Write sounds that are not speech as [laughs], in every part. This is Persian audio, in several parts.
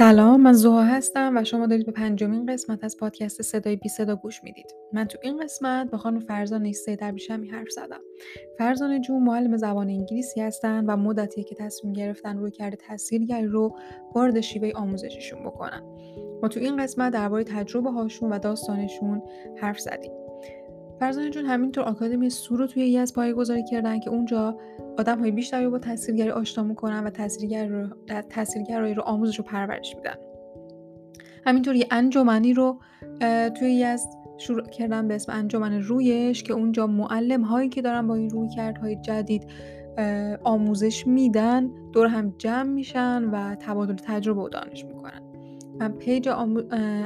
سلام من زوها هستم و شما دارید به پنجمین قسمت از پادکست صدای بی صدا گوش می‌دید. من تو این قسمت با خانم فرزانه سه بیشمی حرف زدم. فرزانه جون معلم زبان انگلیسی هستن و مدتیه که تصمیم گرفتن روی کرده تاثیرگری رو وارد شیوه آموزششون بکنن. ما تو این قسمت درباره تجربه هاشون و داستانشون حرف زدیم. فرزانه جون همینطور آکادمی سو رو توی یز گذاری کردن که اونجا آدم های بیشتری رو با تاثیرگری آشنا می‌کنن و تاثیرگر رو رو آموزش و پرورش میدن. همینطور یه انجمنی رو توی یزد شروع کردن به اسم انجمن رویش که اونجا معلم هایی که دارن با این رویه های جدید آموزش میدن دور هم جمع میشن و تبادل تجربه و دانش می‌کنن. من page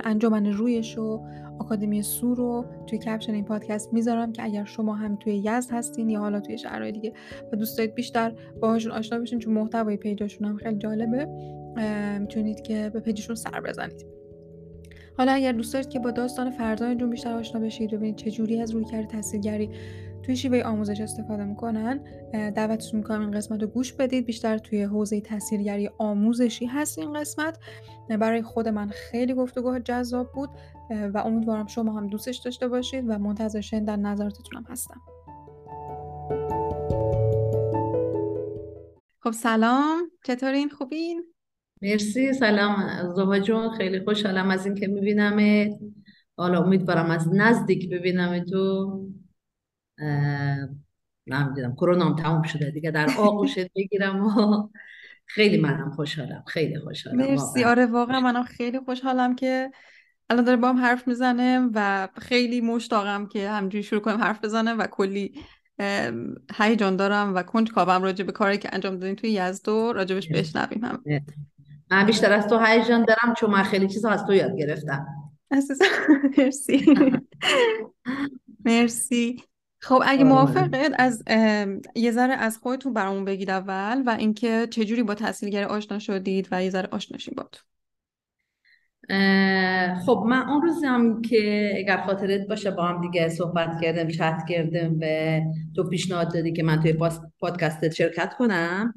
انجمن رویش و آکادمی سو رو توی caption این پادکست می‌ذارم که اگر شما هم توی یزد هستین یا حالا توی شهرهای دیگه و دوست دارید بیشتر باهاشون آشنا بشین چون محتوای page اشون هم خیلی جالبه می‌تونید که به پیجشون سر بزنید. حالا اگر دوست دارید که با داستان فرزان جون بیشتر آشنا بشید ببینید چه جوری از رویکرد تاثیرگری توی شیوه آموزش استفاده می‌کنن دعوتتون می‌کنم این قسمت رو گوش بدید. بیشتر توی حوزه تاثیرگری آموزشی هست این قسمت. برای خود من خیلی گفتگو جذاب بود و امیدوارم شما هم دوستش داشته باشید و منتظر شنیدن نظراتتون هم هستم. خب سلام چطورین؟ خوبین؟ مرسی سلام زوها جون. خیلی خوشحالم از اینکه می‌بینم حالا امیدوارم از نزدیک ببینم تو نمی‌دونم کرونا هم تموم شده دیگه در آغوشت بگیرم و خیلی منم خوشحالم خیلی خوشحالم مرسی آره واقعا منم خیلی خوشحالم که الان داره با هم حرف می‌زنه و خیلی مشتاقم که همجوری شروع کنیم حرف بزنه و کلی هیجان دارم و کنج کابم راجع به کاری که انجام دادین توی یزد و راجبش بشنویم هم. من بیشتر از تو هیجان دارم چون من خیلی چیزا از تو یاد گرفتم. [laughs] مرسی. [laughs] مرسی. خب اگه موافقت از یه ذره از خودتون برامون بگید اول و اینکه چجوری با تحصیلگر آشنا شدید و یه ذره آشناشین با تو. خب من اون روزی هم که اگر خاطرت باشه با هم دیگه صحبت کردم چت کردم و تو پیشنهاد دادی که من توی پادکستت شرکت کنم.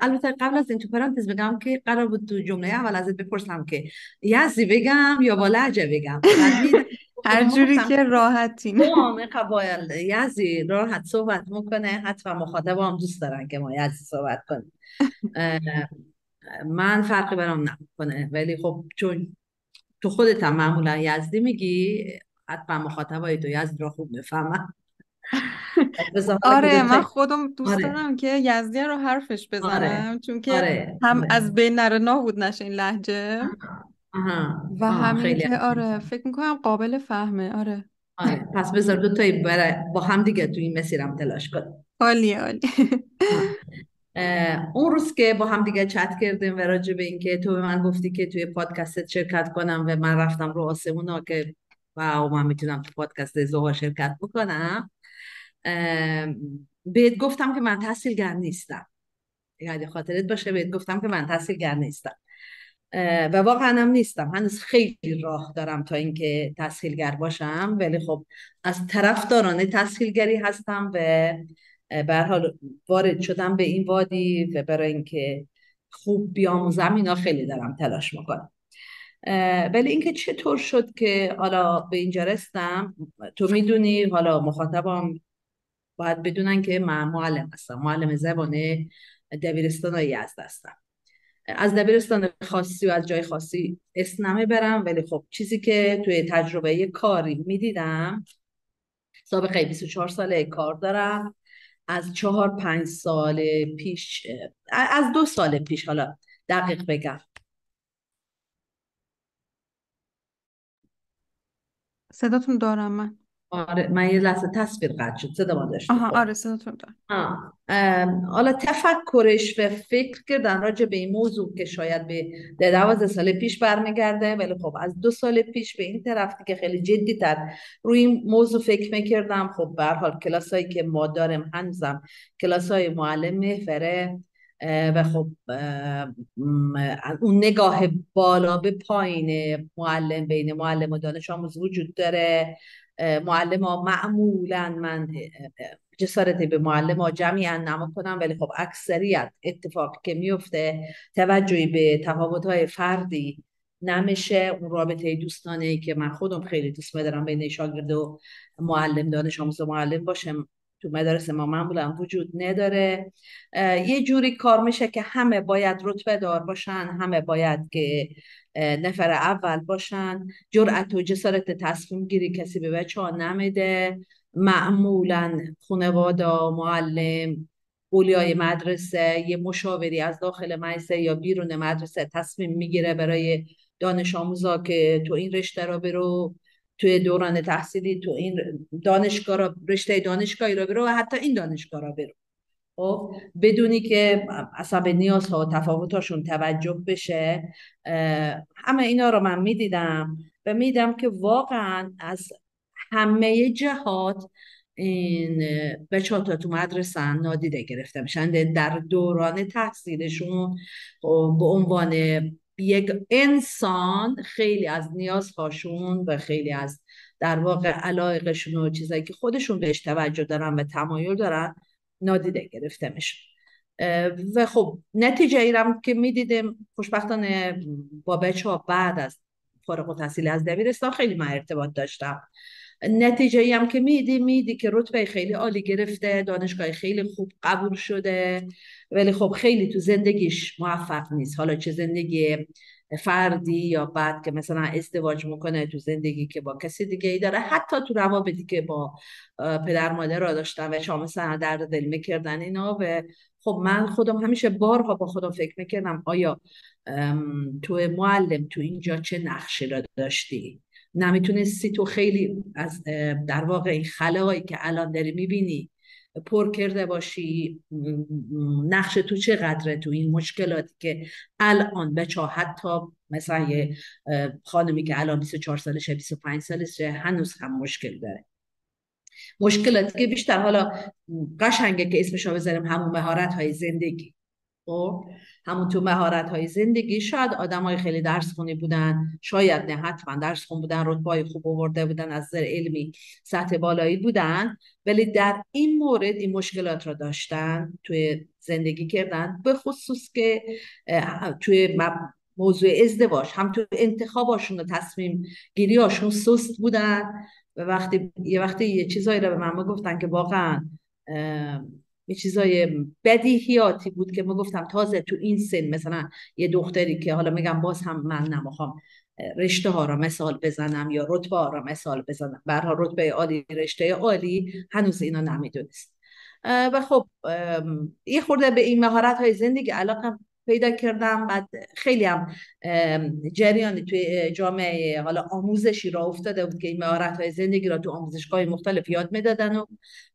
البته قبل از این تو پرانتز بگم که قرار بود تو جمله اول ازت بپرسم که یزی بگم یا با لحجه بگم. [laughs] هر جوری که راحتین همه قبایل یزی راحت صحبت می‌کنه حتما مخاطب هم دوست دارن که ما یزی صحبت کنیم من فرقی برام نمی‌کنه ولی خب چون تو خودت هم معمولا یزدی میگی حتما مخاطبای تو یزد رو خوب می‌فهمن آره من خودم دوست آره. دارم که یزدی رو حرفش بزنم آره. چون که آره. هم از بین نره نابود نشه این لحجه و همین که آره فکر می‌کنم قابل فهمه. آره. آره. پس بذار دو تایی با هم دیگه تو این مسیرم تلاش کن عالیه عالی اون روز که با هم دیگه چت کردیم و راجع به اینکه تو به من گفتی که توی پادکست شرکت کنم و من رفتم رو آسمون که واو من می‌تونم تو پادکست زوها شرکت بکنم. بهت گفتم که من تحصیلگر نیستم. یعنی خاطرت باشه بهت گفتم که من تحصیلگر نیستم. و واقعا هم نیستم. هنوز خیلی راه دارم تا اینکه تحصیلگر باشم. ولی خب از طرفداران تحصیلگری هستم و به حال وارد شدم به این وادی و برای اینکه خوب بیاموزم اینا خیلی دارم تلاش می‌کنم. ولی اینکه چطور شد که حالا به اینجا رستم تو می‌دونی حالا مخاطبم باید بدونن که من معلم هستم. معلم زبان دبیرستان یزد هستم از دبیرستان خاصی و از جای خاصی اسم برم ولی خب چیزی که توی تجربه کاری می‌دیدم سابقه 24 ساله کار دارم. از چهار پنج سال پیش از دو سال پیش حالا دقیق بگم. صداتون دارم من. آره من یه لحظه تصویر قطع شد. صدا ما داشت. آها آره صداتون دارم حالا تفکرش و فکر کردن راجع به این موضوع که شاید به دوازده سال پیش برمیگرده ولی خب از دو سال پیش به این طرف که خیلی جدی تر روی این موضوع فکر می‌کردم. خب به حال کلاس هایی که ما داریم هنوزم کلاس های معلم محفره و خب اون نگاه بالا به پایین معلم بین معلم و دانش آموز وجود داره. معلم ها معمولا من جسارتی به معلم ها جمعی نما کنم ولی خب اکثریت اتفاقی که میفته توجهی به تفاوت های فردی نمیشه. اون رابطه دوستانه ای که من خودم خیلی دوست دارم بین شاگرد و معلم دانش آموز و معلم باشم. تو مدارس ما معمولا وجود نداره. یه جوری کار میشه که همه باید رتبه دار باشن همه باید که نفر اول باشن. جرأت و جسارت تصمیم گیری کسی به بچه ها نمیده. معمولا خانواده معلم اولیای مدرسه یه مشاوری از داخل مدرسه یا بیرون مدرسه تصمیم می‌گیره برای دانش آموزا که تو این رشته را برو. توی دوران تحصیلی تو این دانشگاه را رشته دانشگاهی را برو و حتی این دانشگاه را برو. خب بدونی که اصلا به نیازها و تفاوتاشون توجه بشه. همه اینا رو من می‌دیدم و میدم که واقعا از همه جهات این بچه ها تو مدرسه نادیده گرفته میشن. در دوران تحصیلشون خب، به عنوان یک انسان خیلی از نیازهاشون و خیلی از در واقع علایقشون و چیزایی که خودشون بهش توجه دارن و تمایل دارن نادیده گرفته میشه. و خب نتیجه ایرم که می‌دیدیم خوشبختانه با بچه ها بعد از فارغ و تحصیل از دبیرستان خیلی من ارتباط داشتم. نتیجه هم که میدی میدی که رتبه خیلی عالی گرفته دانشگاه خیلی خوب قبول شده. ولی خب خیلی تو زندگیش موفق نیست. حالا چه زندگی فردی یا بعد که مثلا ازدواج می‌کنه تو زندگی که با کسی دیگه ای داره. حتی تو روابطی که با پدر مادر را داشتن و شما مثلا درد دل می‌کردن اینا. و خب من خودم همیشه بارها با خودم فکر می‌کردم آیا تو معلم تو اینجا چه نقشی را داشتی؟ نمی‌تونستی تو خیلی از در واقع این خلایی که الان داری می‌بینی پر کرده باشی. نقش تو چقدره تو این مشکلاتی که الان بچه حتی مثلا یه خانمی که الان 24 سالشه 25 سالشه هنوز هم مشکل داره. مشکلاتی که بیشتر حالا قشنگه که اسمش رو بذاریم همون مهارت های زندگی. خب؟ همون تو مهارت های زندگی. شاید آدم های خیلی درس خونی بودن شاید نه حتما درس خون بودن رتبای خوب آورده بودن از نظر علمی سطح بالایی بودن. ولی در این مورد این مشکلات را داشتن توی زندگی کردن. به خصوص که توی موضوع ازدواج. هم تو انتخاباشون و تصمیم گیریاشون سست بودن. و وقتی یه وقتی یه چیزایی رو به من گفتن که واقعا یه چیزای بدیهیاتی بود که ما گفتم تازه تو این سن مثلا یه دختری که حالا میگم باز هم من نمی‌خوام رشته ها را مثال بزنم یا رتبه ها را مثال بزنم. برها رتبه عالی رشته عالی هنوز اینا نمی‌دونست. و خب یه خورده به این مهارت های زندگی علاقه پیدا کردم. بعد خیلی هم جریانی توی جامعه حالا آموزشی را افتاده بود که این مهارت های زندگی را تو آموزشگاه مختلف یاد می‌دادن و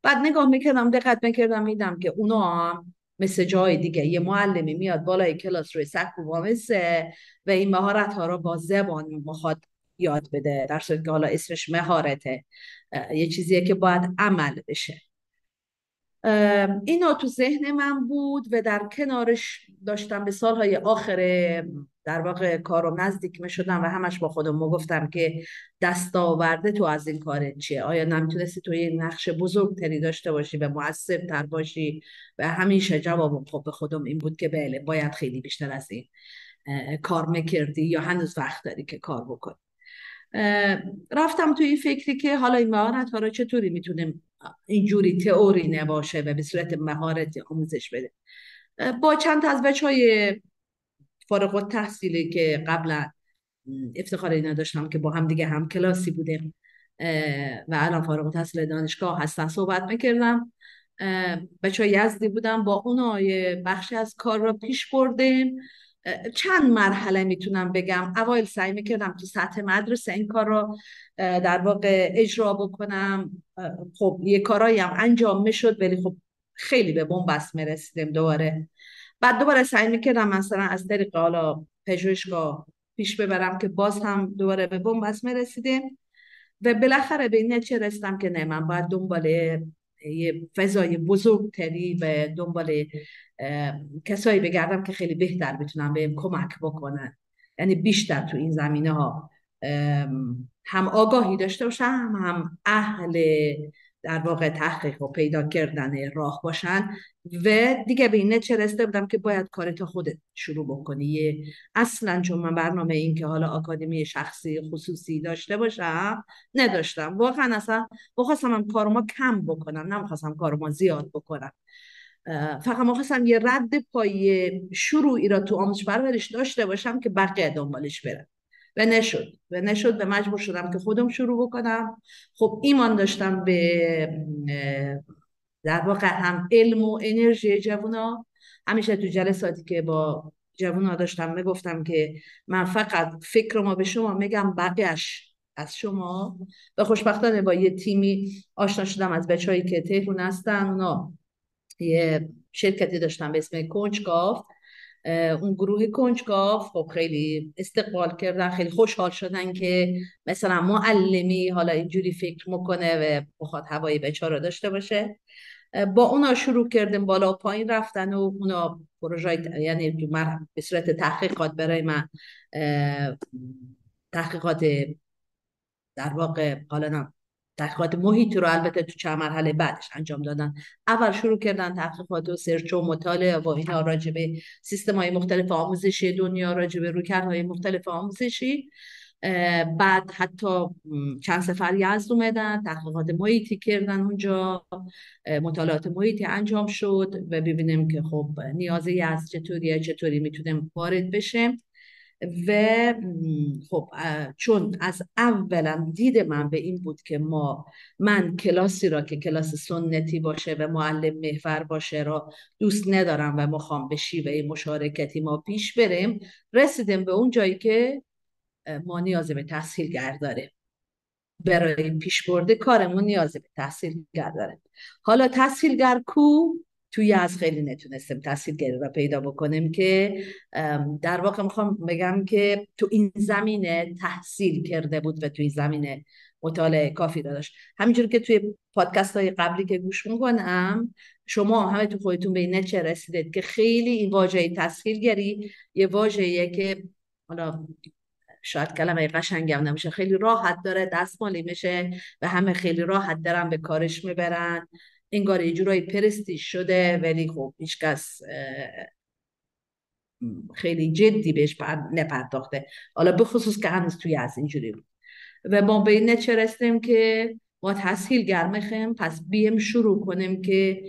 بعد نگاه می‌کردم دقت می‌کردم میدم که اونا هم مثل جای دیگه یه معلمی میاد بالای کلاس روی سقف وامسه و این مهارت ها را با زبان مخاط یاد بده در صورت که حالا اسمش مهارته. یه چیزیه که باید عمل بشه. اینا تو ذهن من بود و در کنارش داشتم به سالهای آخر در واقع کارو نزدیک می شدم و همش با خودم گفتم که دستاورده تو از این کارت چیه؟ آیا نمی‌تونستی تو یه نقش بزرگتری داشته باشی و معصب تر باشی؟ و همیشه جوابم خب به خودم این بود که بله باید خیلی بیشتر از این کار می‌کردی یا هنوز وقت داری که کار بکنی. رفتم تو این فکری که حالا این مهارت ها رو چطوری می‌تونیم اینجوری تئوری نباشه و به صورت مهارت آموزش بده با چند از بچه های فارغ تحصیلی که قبلا افتخار اینا داشتم که با هم دیگه هم کلاسی بودیم و الان فارغ تحصیل دانشگاه هستن صحبت می‌کردم. بچه های یزدی بودم با اونا یه بخشی از کار رو پیش بردیم. چند مرحله می‌تونم بگم؟ اوایل سعی می‌کردم تو سطح مدرسه این کار رو در واقع اجرا بکنم. خب یه کارایی هم انجام می‌شد ولی خب خیلی به بنبست می‌رسیدیم دوباره. بعد دوباره سعی می‌کردم مثلا از طریق حالا پژوهشگاه پیش ببرم که باز هم دوباره به بنبست می‌رسیدیم. و بالاخره به این نتیجه رسیدم که نه من باید دنبال یه فضای بزرگتری و دنبال کسایی بگردم که خیلی بهتر بتونن بهم کمک بکنن. یعنی بیشتر تو این زمینه ها هم آگاهی داشته باشم هم اهل در واقع تحقیق و پیدا کردن راه باشن و دیگه به این نتیجه رسیده بودم که باید کارت خودت شروع بکنی. اصلا چون من برنامه این که حالا آکادمی شخصی خصوصی داشته باشم نداشتم. واقعا اصلا بخواستم هم کارما کم بکنم نمی‌خواستم کارما زیاد بکنم. فقط خواستم یه رد پای شروعی را تو آموزش پرورش داشته باشم که بقیه دنبالش برم. و نشد. و نشد به مجبور شدم که خودم شروع بکنم. خب ایمان داشتم به در واقع هم علم و انرژی جوونا. همیشه تو جلساتی که با جوونا داشتم می‌گفتم که من فقط فکر ما به شما میگم بقیهش از شما. و خوشبختانه با یه تیمی آشنا شدم از بچههایی که تهرون هستن. اونا یه شرکتی داشتن به اسم کنجکاف اون گروه کنجکاف خب خیلی استقبال کردن خیلی خوشحال شدن که مثلا معلمی حالا اینجوری فکر می‌کنه و هوای بچه رو داشته باشه. با اونا شروع کردیم بالا و پایین رفتن و اونا پروژه یعنی به صورت تحقیقات برای من تحقیقات در واقع حالا تحقیقات محیط رو البته تو چند مرحله بعدش انجام دادن. اول شروع کردن تحقیقات و سرچ و مطالعه با اینا راجع به سیستم های مختلف آموزشی دنیا راجع به رویکردهای مختلف آموزشی. بعد حتی چند سفر یزد اومدن تحقیقات محیطی کردن اونجا. مطالعات محیطی انجام شد و ببینیم که خب نیاز یزد چطوریه چطوری می‌تونیم وارد بشه و خب چون از اولا دید من به این بود که ما من کلاسی را که کلاس سنتی باشه و معلم محور باشه را دوست ندارم و می‌خوام به شیوه مشارکتی ما پیش بریم رسیدیم به اون جایی که ما نیاز به تحصیلگر داره برای پیش برده کارمون نیاز به تحصیلگر داره حالا تحصیلگر کو؟ توی از خیلی نتونستیم تحصیلگری را پیدا بکنیم که در واقع می‌خوام بگم که تو این زمینه تحصیل کرده بود و توی زمینه مطالعه کافی داشت. همینجور که توی پادکست های قبلی که گوش می‌کنم شما همه تو خودتون به این چه رسیدید که خیلی این واژه تحصیلگری یه واژه‌ایه که حالا شاید کلمه قشنگم نمیشه خیلی راحت داره دستمالی میشه و همه خیلی راحت دارن به کارش می‌برن. انگار یه جورایی پرستیش شده ولی خب هیچکس خیلی جدی بهش نپرداخته. حالا به خصوص که هنوز توی از اینجوری بود. و ما به این نتیجه رسیدیم که ما تسهیل گرمخیم پس بیم شروع کنیم که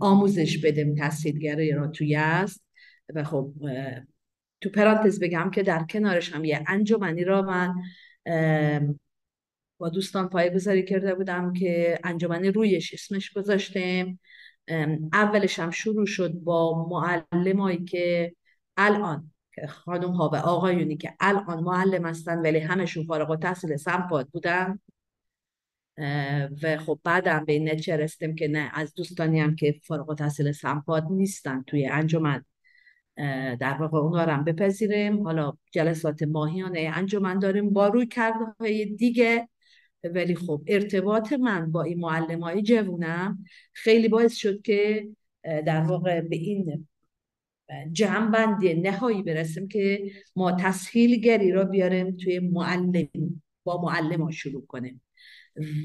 آموزش بدیم تسهیلگری را توی است و خب تو پرانتز بگم که در کنارش هم یه انجمنی را من با دوستان گذاری کرده بودم که انجمن رویش اسمش گذاشتیم. اولش هم شروع شد با معلمایی که الان خانم ها و آقایونی که الان معلم هستن ولی همشون فارغ و تحصیل سمپاد بودن. و خب بعدم به این نتیجه رسیدیم که نه از دوستانی هم که فارغ و تحصیل سمپاد نیستن توی انجمن. در واقع اونها رو هم بپذیریم. حالا جلسات ماهیانه انجمن داریم. با روی کرده های دیگه ولی خب ارتباط من با این معلم های جوونم خیلی باعث شد که در واقع به این جمعبندی نهایی برسیم که ما تسهیلگری را بیاریم توی معلم با معلم ها شروع کنیم.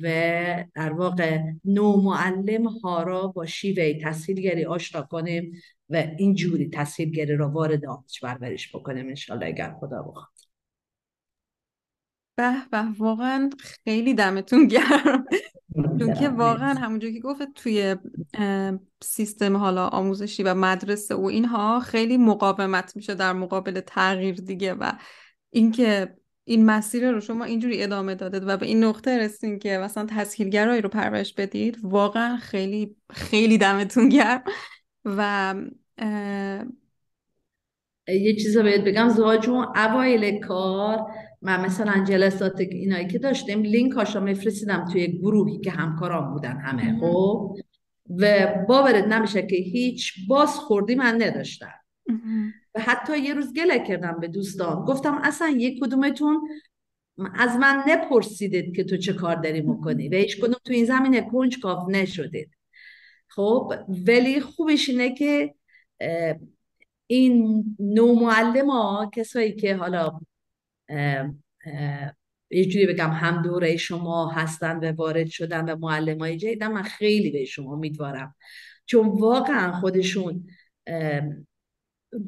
و در واقع نو معلم ها را با شیوه تسهیلگری آشنا کنیم و اینجوری تسهیلگری را وارد آموزش برش بکنیم انشالله اگر خدا بخواد. به به واقعا خیلی دمتون گرم. چون که واقعا همونجور که گفت توی سیستم حالا آموزشی و مدرسه و اینها خیلی مقاومت میشه در مقابل تغییر دیگه و اینکه این مسیر رو شما اینجوری ادامه دادید و به این نقطه رسید که مثلا تسهیلگرایی رو پرورش بدید واقعا خیلی خیلی دمتون گرم. و یه چیز باید بگم زواجون اوایل کار من مثلا جلسات اینایی که داشتیم لینک هاشو میفرستیدم توی گروهی که همکاران بودن همه خب؟ و باورت نمیشه که هیچ باز خوردی من نداشتم. و حتی یه روز گله کردم به دوستان. گفتم اصلا یک کدومتون از من نپرسیدید که تو چه کار داری می‌کنی و هیچ کدوم تو این زمینه کنجکاو نشدید. خب؟ ولی خوبش اینه که این نو معلم ها کسایی که حالا یه جوری بگم هم دوره شما هستن و وارد شدن و معلم های جدیدن من خیلی به شما امیدوارم. چون واقعا خودشون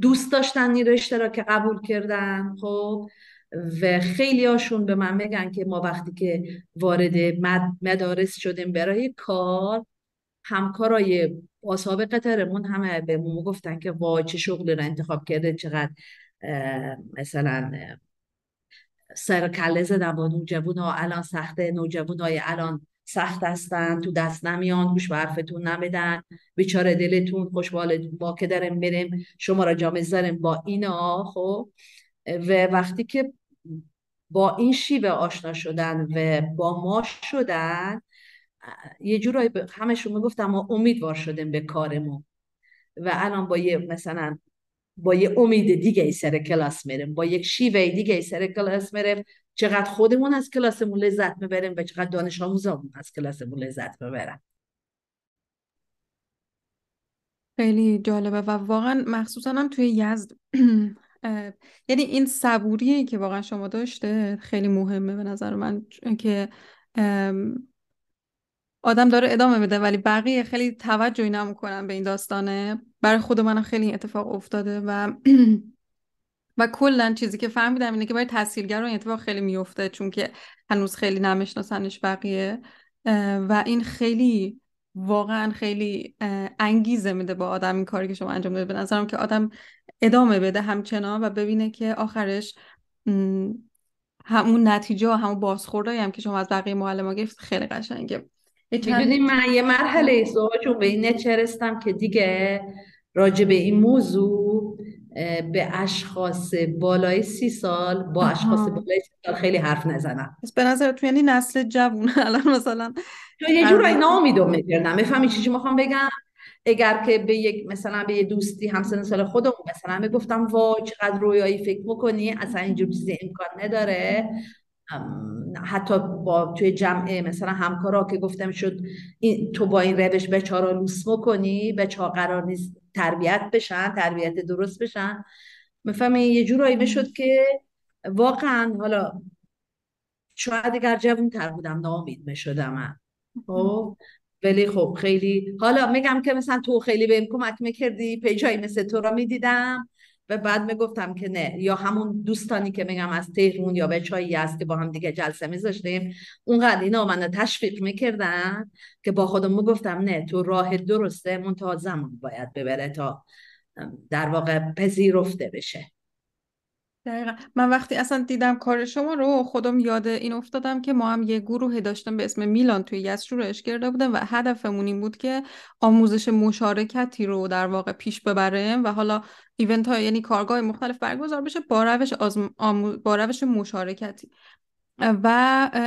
دوست داشتن این رشته که قبول کردن خب؟ و خیلی هاشون به من میگن که ما وقتی که وارد مدارس شدیم برای کار همکارای با سابقه ترمون همه به مو گفتن که وای چه شغلی را انتخاب کرده چقدر مثلا سر کله زدن با نوجوان ها. الان سخته نوجوان های الان سخت هستن تو دست نمیان گوش به حرفتون نمیدن. بیچاره دلتون خوشبال با که داریم بریم شما را جا با اینا خب. و وقتی که با این شیوه آشنا شدن و با ما شدن یه جورایی همشون می‌گفتم ما امیدوار شدیم به کارمون. و الان با یه مثلا با یه امید دیگه ای سر کلاس میریم. با یک شیوه دیگه ای سر کلاس میریم. چقدر خودمون از کلاسمون لذت می‌بریم و چقدر دانش آموزامون از کلاسمون لذت می‌برن. خیلی جالبه و واقعا مخصوصا هم توی یزد. [clears throat] یعنی این صبوری که واقعا شما داشته خیلی مهمه به نظر من که آدم داره ادامه بده ولی بقیه خیلی توجهی نمی‌کنن به این داستانه. برای خود منم خیلی اتفاق افتاده و [clears throat] و کلا چیزی که فهمیدم اینه که برای تحصیلگر این اتفاق خیلی میفته چون که هنوز خیلی نمیشناسنش بقیه. و این خیلی واقعا خیلی انگیزه میده با آدم این کاری که شما انجام داده به نظرم که آدم ادامه بده همچنان و ببینه که آخرش همون نتیجه و همون بازخوردایی هم که شما از بقیه معلم گرفت خیلی قشنگه. می‌دونی من یه مرحله چون به این نچرستم که دیگه راجع به این موضوع به اشخاص بالای سی سال با اشخاص بالای سی سال خیلی حرف نزنم. پس به نظر تو یعنی نسل جوون [laughs] الان مثلا تو یه جورایی ناامیدم می‌کردم می‌فهمی چی می‌خوام بگم؟ اگر که به یک مثلا به یه دوستی همسن سال خودمون مثلا می‌گفتم وا چقدر رویایی فکر می‌کنی اصلا اینجور چیزی امکان نداره. حتی با توی جمع مثلا همکارا که گفتم شد این تو با این روش به چارا لوس کنی به چا قرار نیست تربیت بشن تربیت درست بشن. می‌فهمی؟ یه جورایی می‌شد که واقعا حالا شاید اگر جوون تر بودم نامید می‌شدم. من خب؟ ولی خب خیلی حالا میگم که مثلا تو خیلی بهم کمک می‌کردی پیجایی مثل تو را می‌دیدم. و بعد می‌گفتم که نه یا همون دوستانی که میگم از تهرون یا بچه‌ای هست که با هم دیگه جلسه میذاشتیم اونقدر اینا منو تشویق می‌کردن که با خودم می‌گفتم نه تو راه درسته منتها زمان باید ببره تا در واقع پذیرفته بشه. دقیقا. من وقتی اصلا دیدم کار شما رو خودم یاد این افتادم که ما هم یه گروه داشتم به اسم میلان توی یز شروعش کرده بودم و هدفمون این بود که آموزش مشارکتی رو در واقع پیش ببریم و حالا ایونت های یعنی کارگاه مختلف برگزار بشه با روش, با روش مشارکتی. و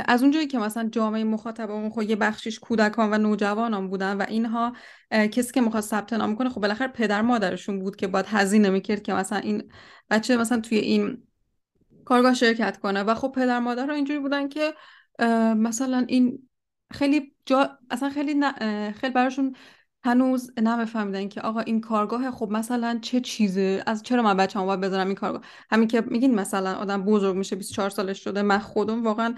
از اونجایی که مثلا جامعه مخاطبمون خب یه بخشیش کودکان و نوجوانان بودن و اینها کسی که می‌خواد ثبت نام کنه خب بالاخره پدر مادرشون بود که باید هزینه می‌کرد که مثلا این بچه مثلا توی این کارگاه شرکت کنه. و خب پدر مادر ها اینجوری بودن که مثلا این خیلی جا اصلا خیلی خیلی براشون هنوز نمیفهمیدن که آقا این کارگاه خب مثلا چه چیزه؟ از چرا من بچه‌ام باید بذارم این کارگاه؟ همین که میگین مثلا آدم بزرگ میشه 24 سالش شده. من خودم واقعا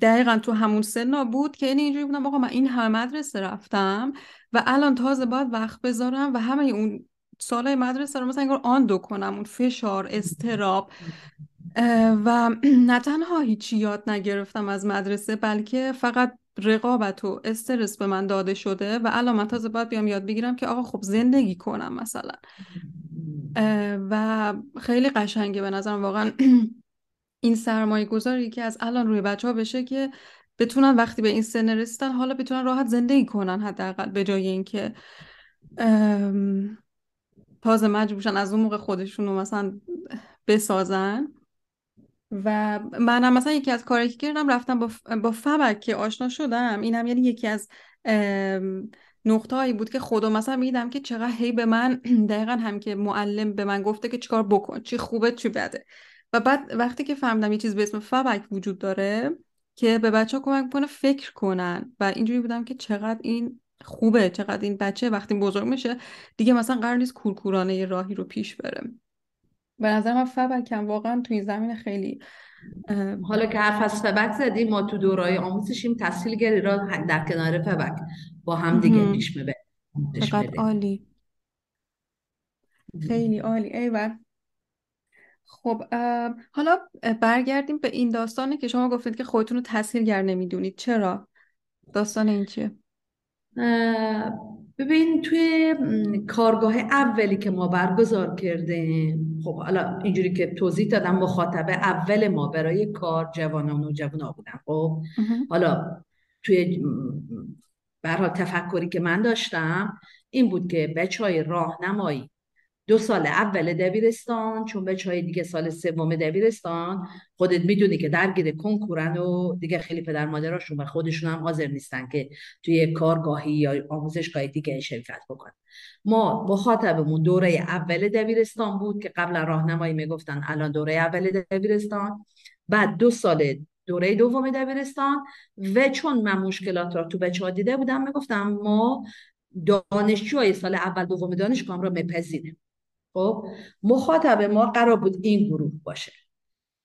دقیقا تو همون سنا بود که یعنی اینجوری بودم آقا من این همه مدرسه رفتم و الان تازه باید وقت بذارم و همه اون سالهای مدرسه رو مثلا آن دو کنم. اون فشار استراب و [clears throat] نه تنها هیچی یاد نگرفتم از مدرسه بلکه فقط رقابت و استرس به من داده شده و الان تازه باید بیام یاد بگیرم که آقا خب زندگی کنم مثلا. و خیلی قشنگه به نظرم. واقعا [clears throat] این سرمایه گذاری که از الان روی بچه ها بشه که بتونن وقتی به این سن رسیدن حالا بتونن راحت زندگی کنن حداقل به جای اینکه تازه مجبورشن از اون موقع خودشون رو مثلا بسازن. و منم مثلا یکی از کاری که کردم رفتم با, با فبک که آشنا شدم اینم یعنی یکی از نقطه هایی بود که خدا مثلا میدم که چقدر هی به من [clears throat] دقیقا هم که معلم به من گفته که چیکار بکن چی خوبه چی بده. و بعد وقتی که فهمیدم یه چیز به اسم فبک وجود داره که به بچه ها کمک کنه فکر کنن. و اینجوری بودم که چقدر این خوبه چقدر این بچه وقتی بزرگ میشه دیگه مثلا قرار نیست کورکورانه راهی رو پیش بره. به نظر من فبکم واقعا توی این زمین خیلی حالا که حرف از فبک زدیم ما تو دورای آموزشیم تحصیلگری را در کنار فبک با هم دیگه پیش چقدر عالی. خیلی عالی. ایول. خب حالا برگردیم به این داستانی که شما گفتید که خودتون رو تحصیلگر نمی‌دونید. چرا؟ داستان این چیه؟ ببین توی کارگاه اولی که ما برگزار کردیم خب حالا اینجوری که توضیح دادم مخاطب اول ما برای کار جوانان و جوان بودن خب؟ حالا توی برای تفکری که من داشتم این بود که بچه های راهنمایی دو سال اول دبیرستان چون بچه های دیگه سال سوم دبیرستان خودت می‌دونی که درگیر کنکورن و دیگه خیلی پدر مادراشون و خودشون هم حاضر نیستن که توی کارگاهی یا آموزشگاه دیگه شرکت بکن ما مخاطبمون دوره اول دبیرستان بود که قبل راهنمایی می‌گفتن الان دوره اول دبیرستان. بعد دو سال دوره دوم دبیرستان و چون من مشکلات را تو بچه ها دیده بودم می‌گفتم ما دانشجوهای سال اول دوم دانشگاه را میپذیریم. خب مخاطب ما قرار بود این گروه باشه.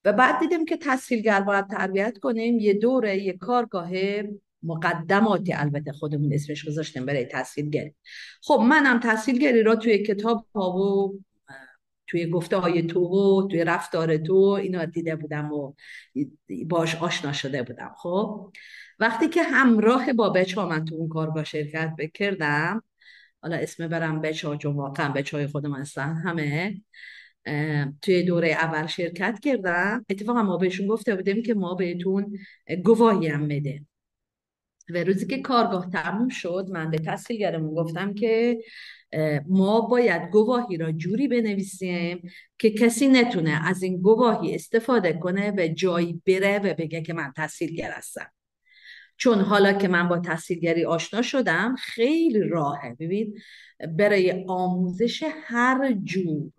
و بعد دیدیم که تحصیلگر باید تربیت کنیم. یه دوره یه کارگاه مقدماتی البته خودمون اسمش گذاشتیم برای تحصیلگری خب منم تحصیلگری را توی کتاب ها و توی گفته های تو و توی رفتار تو اینا دیده بودم و باش آشنا شده بودم. خب وقتی که همراه با بچه ها من تو اون کارگاه شرکت بکردم حالا اسم برم بچه ها چون واقعا بچه های خودم هستن همه. توی دوره اول شرکت کردم. اتفاقا ما بهشون گفته بودیم که ما بهتون گواهی هم میده و روزی که کارگاه تموم شد من به تحصیلگرمون گفتم که ما باید گواهی را جوری بنویسیم که کسی نتونه از این گواهی استفاده کنه و جایی بره و بگه که من تحصیلگر هستم. چون حالا که من با تحصیلگری آشنا شدم خیلی راهه. ببین برای آموزش هر جور.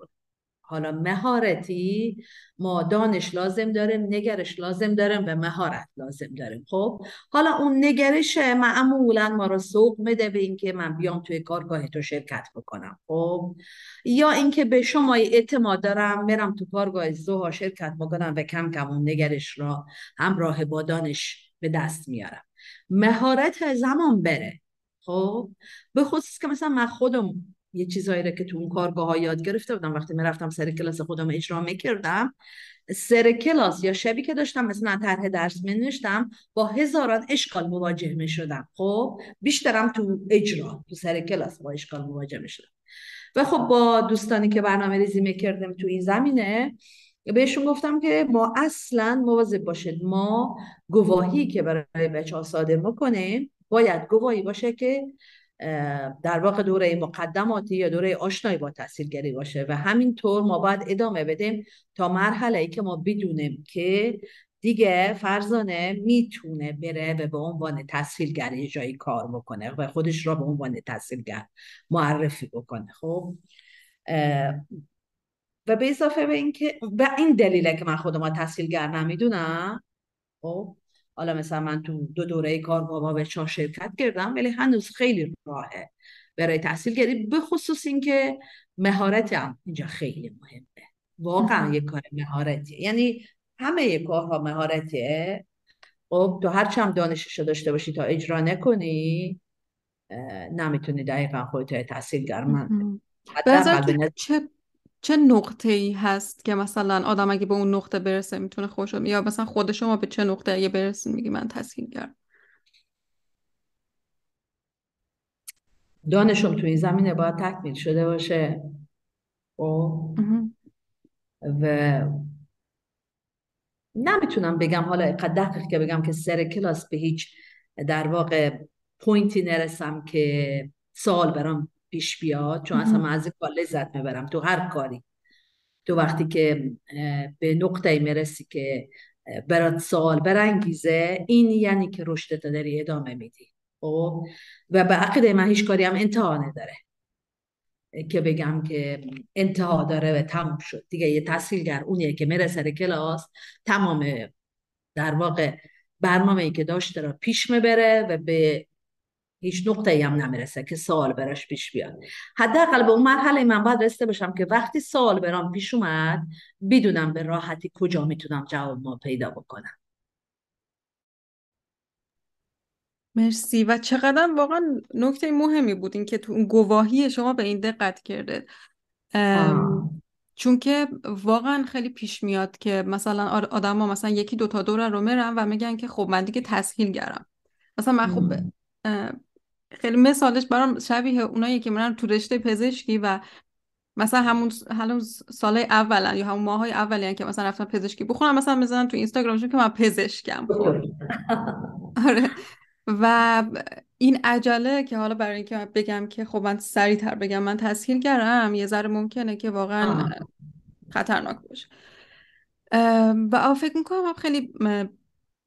حالا مهارتی ما دانش لازم داریم نگرش لازم داریم و مهارت لازم داریم خب حالا اون نگرش معمولا ما رو سوق میده به اینکه من بیام توی کارگاه تو شرکت بکنم. خب یا اینکه به شما اعتماد دارم میرم تو کارگاه زوها شرکت بکنم و کم کم اون نگرش را همراه با دانش به دست میارم. مهارت زمان بره. خب؟ به خصوص که مثلا من خودم یه چیزایی رو که تو اون کارگاه ها یاد گرفته بودم. وقتی می‌رفتم سر کلاس خودم اجرا می‌کردم سر کلاس یا شبی که داشتم مثلا طرح درس می با هزاران اشکال مواجه می شدم. خب؟ بیشترم تو اجرا تو سر کلاس با اشکال مواجه می شدم. و خب با دوستانی که برنامه ریزی می‌کردم تو این زمینه بهشون گفتم که ما اصلا مواظب باشید ما گواهی که برای بچه ها صادر می‌کنیم باید گواهی باشه که در واقع دوره مقدماتی یا دوره آشنایی با تحصیلگری باشه. و همینطور ما باید ادامه بدیم تا مرحله ای که ما بدونیم که دیگه فرزانه می‌تونه بره و به عنوان تحصیلگر جایی کار بکنه و خودش را به عنوان تحصیلگر معرفی بکنه. خب و به اضافه به اینکه به این دلیله که من خودم تحصیلگر نمی‌دونم. خب حالا مثلا من تو دو دوره کار با به چهار شرکت کردم ولی هنوز خیلی راهه برای تحصیلگری به خصوص اینکه مهارت هم اینجا خیلی مهمه. واقعا یک کار مهارتیه. یعنی همه کارها مهارتیه. خب تو هرچی هم دانشش داشته باشی تا اجرا نکنی نمی‌تونی دقیقا خودت تحصیلگر من چه چه نقطه ای هست که مثلا آدم اگه به اون نقطه برسه می‌تونه خوش یا مثلا خود شما به چه نقطه اگه برسید میگی من تحصیلگر دانشم توی این زمینه باید تکمیل شده باشه. خب؟ و نمی‌تونم بگم حالا قد دقیق که بگم که سر کلاس به هیچ در واقع پوینتی نرسم که سال برام پیش بیاد چون اصلا من از کار لذت می‌برم تو هر کاری. تو وقتی که به نقطه می‌رسی که برات سوال برانگیزه این یعنی که رشدت داری ادامه میدی. خب؟ و به عقیده من هیچ کاری هم انتها نداره. که بگم که انتها داره و تموم شد. دیگه یه تحصیلگر اونیه که میره سر کلاس تمام در واقع برنامه ای که داشته را پیش می‌بره و به هیچ نقطه ای هم نمی‌رسه که سوال براش پیش بیاد. حداقل به اون مرحله من باید رسیده باشم که وقتی سوال برام پیش اومد بدونم به راحتی کجا می‌تونم جواب ما پیدا بکنم. مرسی. و چقدر واقعا نکته مهمی بود این که تو اون گواهی شما به این دقت کرده. چون که واقعا خیلی پیش میاد که مثلا آدم ها مثلا یکی دوتا دور رو میرن و میگن که خب من دیگه تسهیل گرم. مثلا من خب خیلی مثالش برام شبیه اونایی که میرن تو رشته پزشکی و مثلا همون همون سال اولن یا همون ماهای اولی که مثلا رفتن پزشکی بخونم مثلا می‌زنن تو اینستاگرامشون که من پزشکم. خب [laughs] آره. و این عجله که حالا برای اینکه بگم که خب من سریعتر بگم من تسهیل کردم یه ذره ممکنه که واقعا خطرناک باشه. و فکر می‌کنم خیلی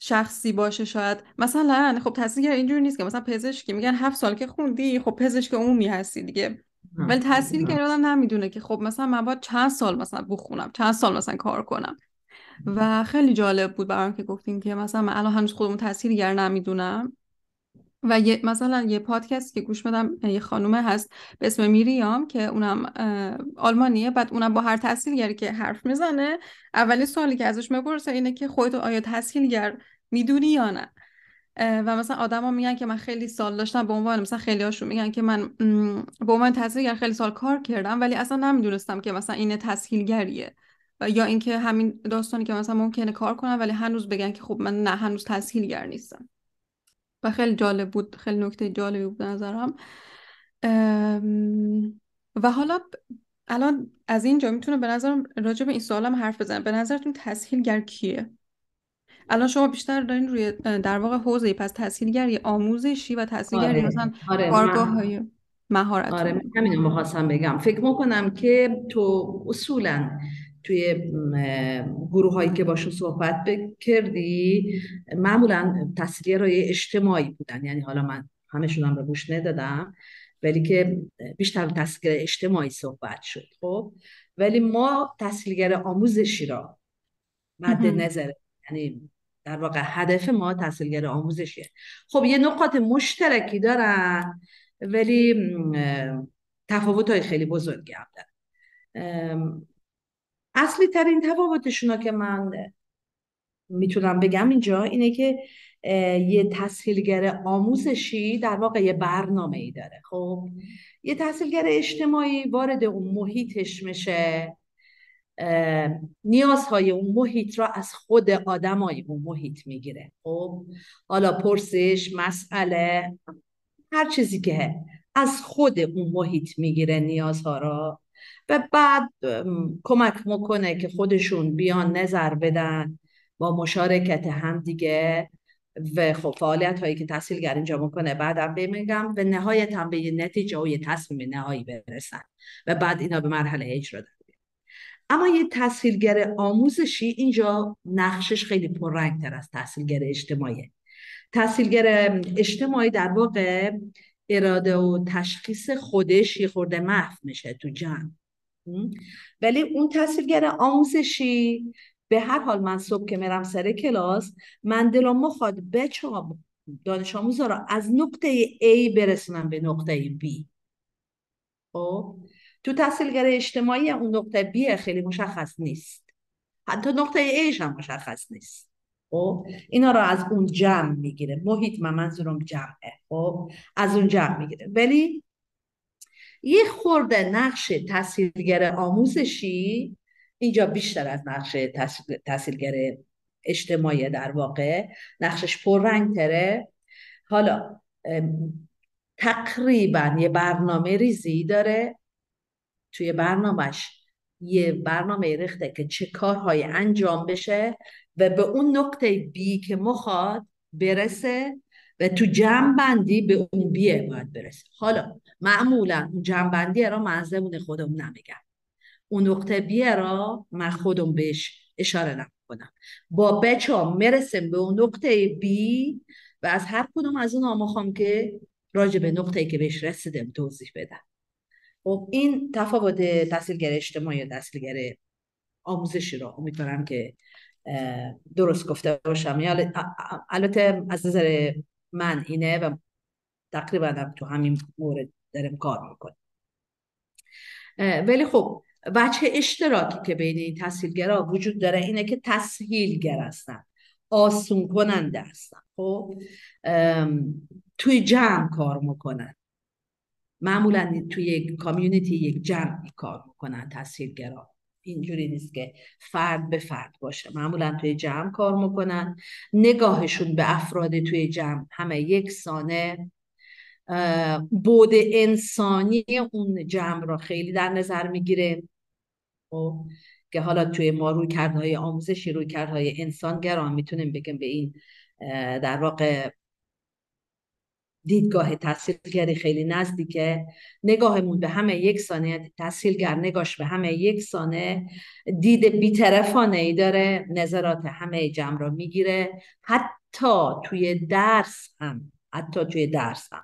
شخصی باشه شاید. مثلا خب تحصیلگر اینجوری نیست که مثلا پزشکی میگن هفت سال که خوندی خب پزشک عمومی هستی دیگه. ولی تحصیلگر آدم نمی‌دونه که خب مثلا من باید چند سال مثلا بخونم چند سال مثلا کار کنم. و خیلی جالب بود برام که گفتیم که مثلا من الان هنوز خودمون تحصیلگر نمی‌دونم. و یه مثلا یه پادکست که گوش بدم یه خانومه هست به اسم میریام که اونم آلمانیه. بعد اونم با هر تحصیلگری که حرف می‌زنه اولین سوالی که ازش می‌پرسه اینه که خودتو آیا تحصیلگر می‌دونی یا نه؟ و مثلا آدما میگن که من خیلی سال داشتم به عنوان مثلا خیلی هاشون میگن که من به عنوان تحصیلگر خیلی سال کار کردم ولی اصلا نمی‌دونستم که مثلا این تسهیلگریه. یا اینکه همین داستانی که مثلا ممکنه کار کنم ولی هنوز بگن که خب من نه هنوز تسهیلگر نیستم. و خیلی جالب بود خیلی نکته جالبی بود نظرم. و حالا الان از اینجا می‌تونه به نظرم راجع به این سوالم حرف بزنم به نظرتون تسهیلگر کیه؟ الان شما بیشتر دارین روی در واقع حوزه پس تسهیلگری آموزشی و تسهیلگری آره. مثلا آره. کارگاه های مهارت آره همین رو بگم. فکر می‌کنم که تو اصولا توی گروه هایی که باشون صحبت کردی معمولا های اجتماعی بودن. یعنی حالا من همشون هم رو گوش ندادم ولی که بیشتر تحصیلگر اجتماعی صحبت شد خب. ولی ما تحصیلگر آموزشی را مد نظر یعنی در واقع هدف ما تحصیلگر آموزشیه. خب یه نقاط مشترکی دارن ولی تفاوت های خیلی بزرگی هم دارن. اصلی ترین تفاوتشون که من می‌تونم بگم اینجا اینه که یه تسهیلگر آموزشی در واقع یه برنامه ای داره. خب یه تحصیلگر اجتماعی وارد اون محیطش میشه. نیازهای اون محیط را از خود آدمای اون محیط می‌گیره. خب حالا پرسش مسئله هر چیزی که از خود اون محیط می‌گیره نیازها را. و بعد کمک می‌کنه که خودشون بیان نظر بدن با مشارکت هم دیگه. و خب فعالیت هایی که تحصیلگر اینجا می‌کنه بعدم بمیگم و نهایت هم به یه نتیجه و یه تصمیم نهایی برسن. و بعد اینا به مرحله اجرا اما یه تحصیلگر آموزشی اینجا نقشش خیلی پررنگتر از تحصیلگر اجتماعی تحصیلگر اجتماعی در واقع اراده و تشخیص خودش یه خورده محو میشه تو جمع. ولی اون تحصیلگر آموزشی به هر حال من صبح که میرم سر کلاس من دلم مخواد بچه دانش آموزا را از نقطه A برسونم به نقطه B. خب؟ تو تحصیلگر اجتماعی اون نقطه B خیلی مشخص نیست. حتی نقطه ایش هم مشخص نیست. خب؟ اینا را از اون جمع می‌گیره. محیط من منظورم جمعه. خب؟ از اون جمع می‌گیره. ولی یه خورده نقش تحصیلگر آموزشی اینجا بیشتر از نقش تحصیلگر اجتماعی در واقع نقشش پررنگ تره حالا تقریبا یه برنامه ریزی داره توی برنامهش یه برنامه ریخته که چه کارهایی انجام بشه و به اون نقطه بی که مخواد برسه و تو جمع بندی به اون بیه باید برسه. حالا معمولا اون جمع بندی را من زمون خودم نمیگم. اون نقطه بیه را من خودم بهش اشاره نکنم با بچه ها مرسیم به اون نقطه بی و از هر کدوم از اون ها که راجع به نقطه که بهش رسیدم توضیح بدم. خب این تفاوت تحصیلگر اجتماعی و تحصیلگر آموزشی را امیدوارم که درست گفته باشم. البته از نظر من اینه و تقریبا هم تو همین مورد داریم کار می‌کنیم. ولی خب بچه اشتراکی که بین این تسهیلگرا وجود داره اینه که تسهیلگر هستن آسون کننده هستن. خب توی جمع کار می‌کنن. معمولا توی یک کامیونیتی یک جمعی کار می‌کنن تسهیلگرا اینجوری نیست که فرد به فرد باشه. معمولا توی جمع کار می‌کنن. نگاهشون به افراد توی جمع همه یک سانه بود انسانی اون جمع را خیلی در نظر می‌گیره. خب، که حالا توی ما روی کردهای آموزشی روی کردهای انسانگران می‌تونیم بگیم به این در واقع دیدگاه تحصیلگری خیلی نزدیکه. نگاهمون به همه یک سانه تحصیلگر نگاش به همه یک سانه. دید بیطرفانه ای داره نظرات همه جمع را می‌گیره. حتی توی درس هم حتی توی درس هم.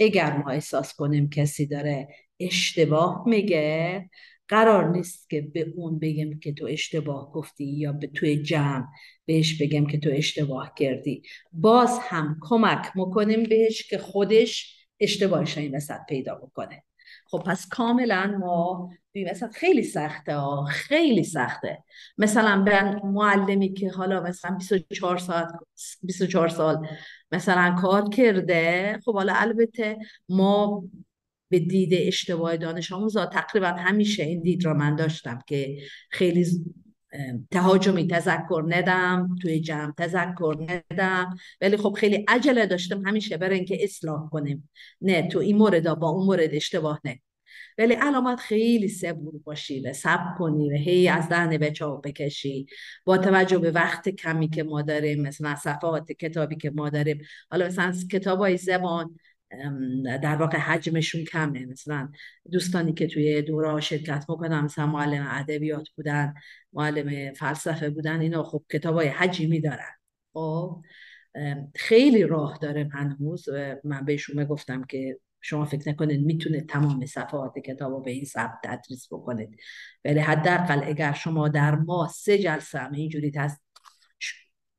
اگر ما احساس کنیم کسی داره اشتباه میگه قرار نیست که به اون بگم که تو اشتباه گفتی یا به توی جمع بهش بگم که تو اشتباه کردی. باز هم کمک می‌کنیم بهش که خودش اشتباهش این وسط پیدا بکنه. خب پس کاملا ما مثلا خیلی سخته ها خیلی سخته. مثلا به معلمی که حالا مثلا 24 ساعت 24 سال مثلا کار کرده خب حالا البته ما به دید اشتباه دانش آموزا تقریبا همیشه این دید را من داشتم که خیلی تهاجمی تذکر ندم توی جمع تذکر ندم. ولی خب خیلی عجله داشتم همیشه برای اینکه اصلاح کنیم. نه تو این مورد با اون مورد اشتباه نه. ولی علامت خیلی صبور باشی و صبر کنی و هی از دهن بچه ها بکشی. با توجه به وقت کمی که ما داریم مثلا صفحات کتابی که ما داریم. حالا مثلا کتاب های زبان در واقع حجمشون کمه. مثلا دوستانی که توی دوره شرکت می‌کنن مثلا معلم ادبیات بودن معلم فلسفه بودن اینا خب کتاب های حجمی دارن. خب خیلی راه داره هنوز. من بهشون گفتم که شما فکر نکنید می‌تونه تمام صفحات کتاب رو به این سبت تدریس بکنید. ولی حداقل اگر شما در ما سه جلسه هم اینجوری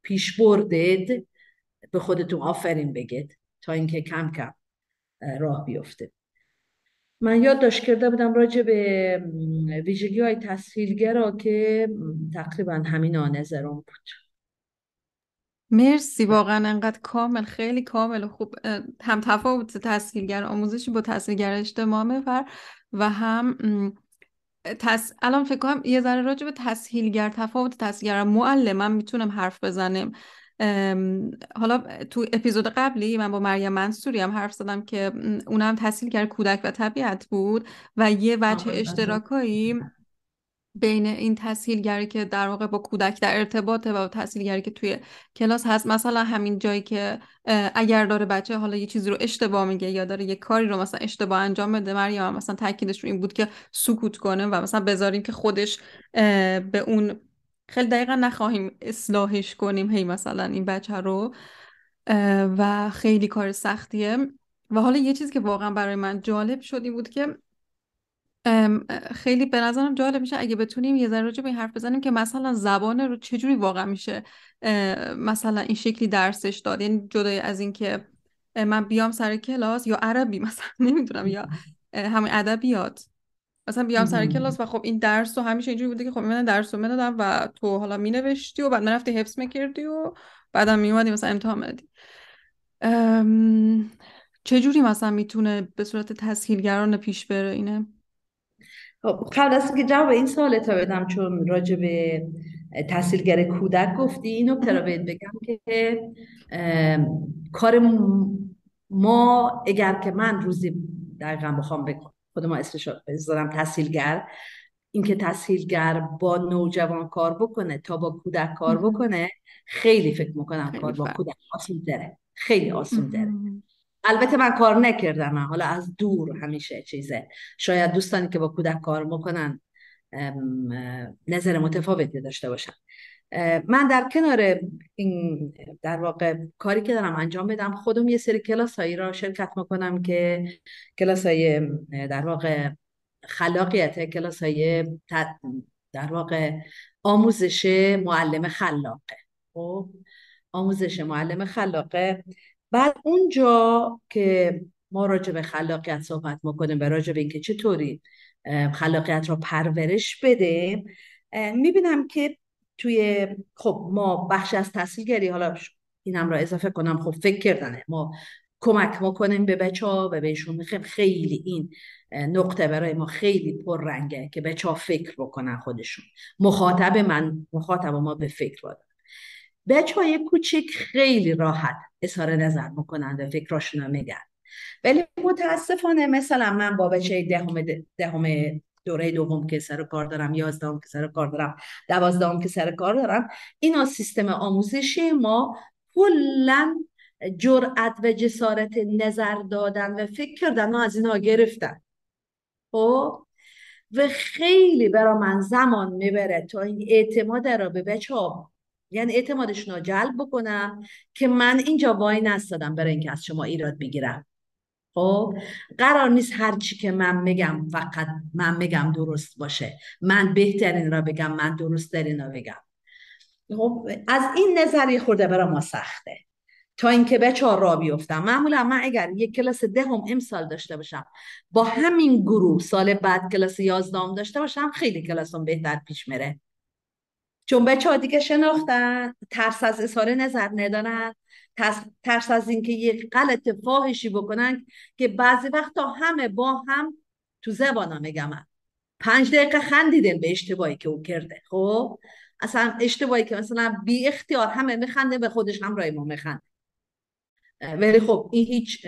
پیش بردید به خودتون آفرین بگید. تا اینکه کم کم راه بیفته. من یادداشت کرده بودم راجع به ویژگی های تسهیلگرا که تقریبا همین نظرم بود. مرسی واقعا انقدر کامل خیلی کامل و خوب. هم تفاوت تسهیلگر آموزشی با تسهیلگر اجتماع مفر و هم تس... الان فکر کنم یه ذره راجع به تسهیلگر تفاوت تسهیلگر معلم من می‌تونم حرف بزنم. حالا تو اپیزود قبلی من با مریم منصوری هم حرف زدم که اونم تحصیل کودک و طبیعت بود و یه وجه اشتراکایی بین این تسهیلگری که در واقع با کودک در ارتباطه و تسهیلگری که توی کلاس هست. مثلا همین جایی که اگر داره بچه حالا یه چیزی رو اشتباه میگه یا داره یه کاری رو مثلا اشتباه انجام بده مریم مثلا تاکیدش رو این بود که سکوت کنه و مثلا بذاریم که خودش به اون خیلی دقیقا نخواهیم اصلاحش کنیم هی مثلا این بچه رو و خیلی کار سختیه. و حالا یه چیزی که واقعا برای من جالب شد این بود که خیلی به نظرم جالب میشه اگه بتونیم یه ذره راجع به این حرف بزنیم که مثلا زبان رو چجوری واقعا میشه مثلا این شکلی درسش داد. یعنی جدای از اینکه من بیام سر کلاس یا عربی [laughs] مثلا نمی‌دونم یا همین ادبیات. مثلا بیام سر کلاس و خب این درس رو همیشه اینجوری بوده که خب من درس رو می‌دادم و تو حالا مینوشتی و بعد رفتی حفظ می‌کردی و بعدم میومدی مثلا امتحان بدی چجوری مثلا می‌تونه به صورت تسهیلگران پیش بره اینه؟ خب قبل از که جواب این سوال تا بدم چون راجع به تحصیلگر کودک گفتی اینو رو بگم که کار ما اگر که من روزی دقیقا بخوام بکنم خود ما اسمش بذارم تحصیلگر. اینکه تحصیلگر با نوجوان کار بکنه تا با کودک کار بکنه خیلی فکر می‌کنم کار با کودک آسون داره خیلی آسون داره البته من کار نکردم حالا از دور همیشه چیزه. شاید دوستانی که با کودک کار می‌کنن نظر متفاوتی داشته باشن. من در کنار این در واقع کاری که دارم انجام بدم خودم یه سری کلاس هایی را شرکت می‌کنم که کلاس های در واقع خلاقیت کلاس های در واقع آموزش معلم خلاقه. خب آموزش معلم خلاقه. بعد اونجا که ما راجع به خلاقیت صحبت می‌کنیم و راجع به اینکه چطوری خلاقیت رو پرورش بده می‌بینم که توی خب ما بخش از تحصیلگری حالا اینم را اضافه کنم خب فکر کردنه. ما کمک می‌کنیم به بچه ها و بهشون می‌خوایم خیلی این نقطه برای ما خیلی پررنگه که بچه ها فکر بکنن خودشون. مخاطب من مخاطب ما به فکر بادن بچه های کوچیک خیلی راحت اظهار نظر می‌کنن و فکراشون رو میگن. ولی متاسفانه مثلا من با بچه دهم دهم دوره دوم که سر کار دارم یازدهم که سر کار دارم دوازدهم که سر کار دارم. اینا سیستم آموزشی ما کلا جرأت و جسارت نظر دادن و فکر کردن از اینا گرفتن. خب؟ و خیلی برا من زمان می‌بره تا این اعتماد را به بچه ها یعنی اعتمادشون رو جلب بکنم که من اینجا وای نستادم برای اینکه از شما ایراد بگیرم. خب قرار نیست هر چی که من میگم فقط من میگم درست باشه. من بهترین را بگم من درست را بگم. خب از این نظری خورده برای ما سخته. تا اینکه بچه ها را بیفتم. معمولا من اگر یک کلاس دهم ده امسال داشته باشم با همین گروه سال بعد کلاس یازدهم داشته باشم خیلی کلاسم بهتر پیش میره. چون بچه ها دیگه شناختن ترس از اظهار نظر ندارن. ترس از اینکه یک غلط فاحشی بکنن که بعضی وقتا همه با هم تو زبانا میگم. پنج دقیقه خندیدن به اشتباهی که او کرده. خب؟ اصلا اشتباهی که مثلا بی اختیار همه میخنده به خودش هم رای ما میخنده. ولی خب این هیچ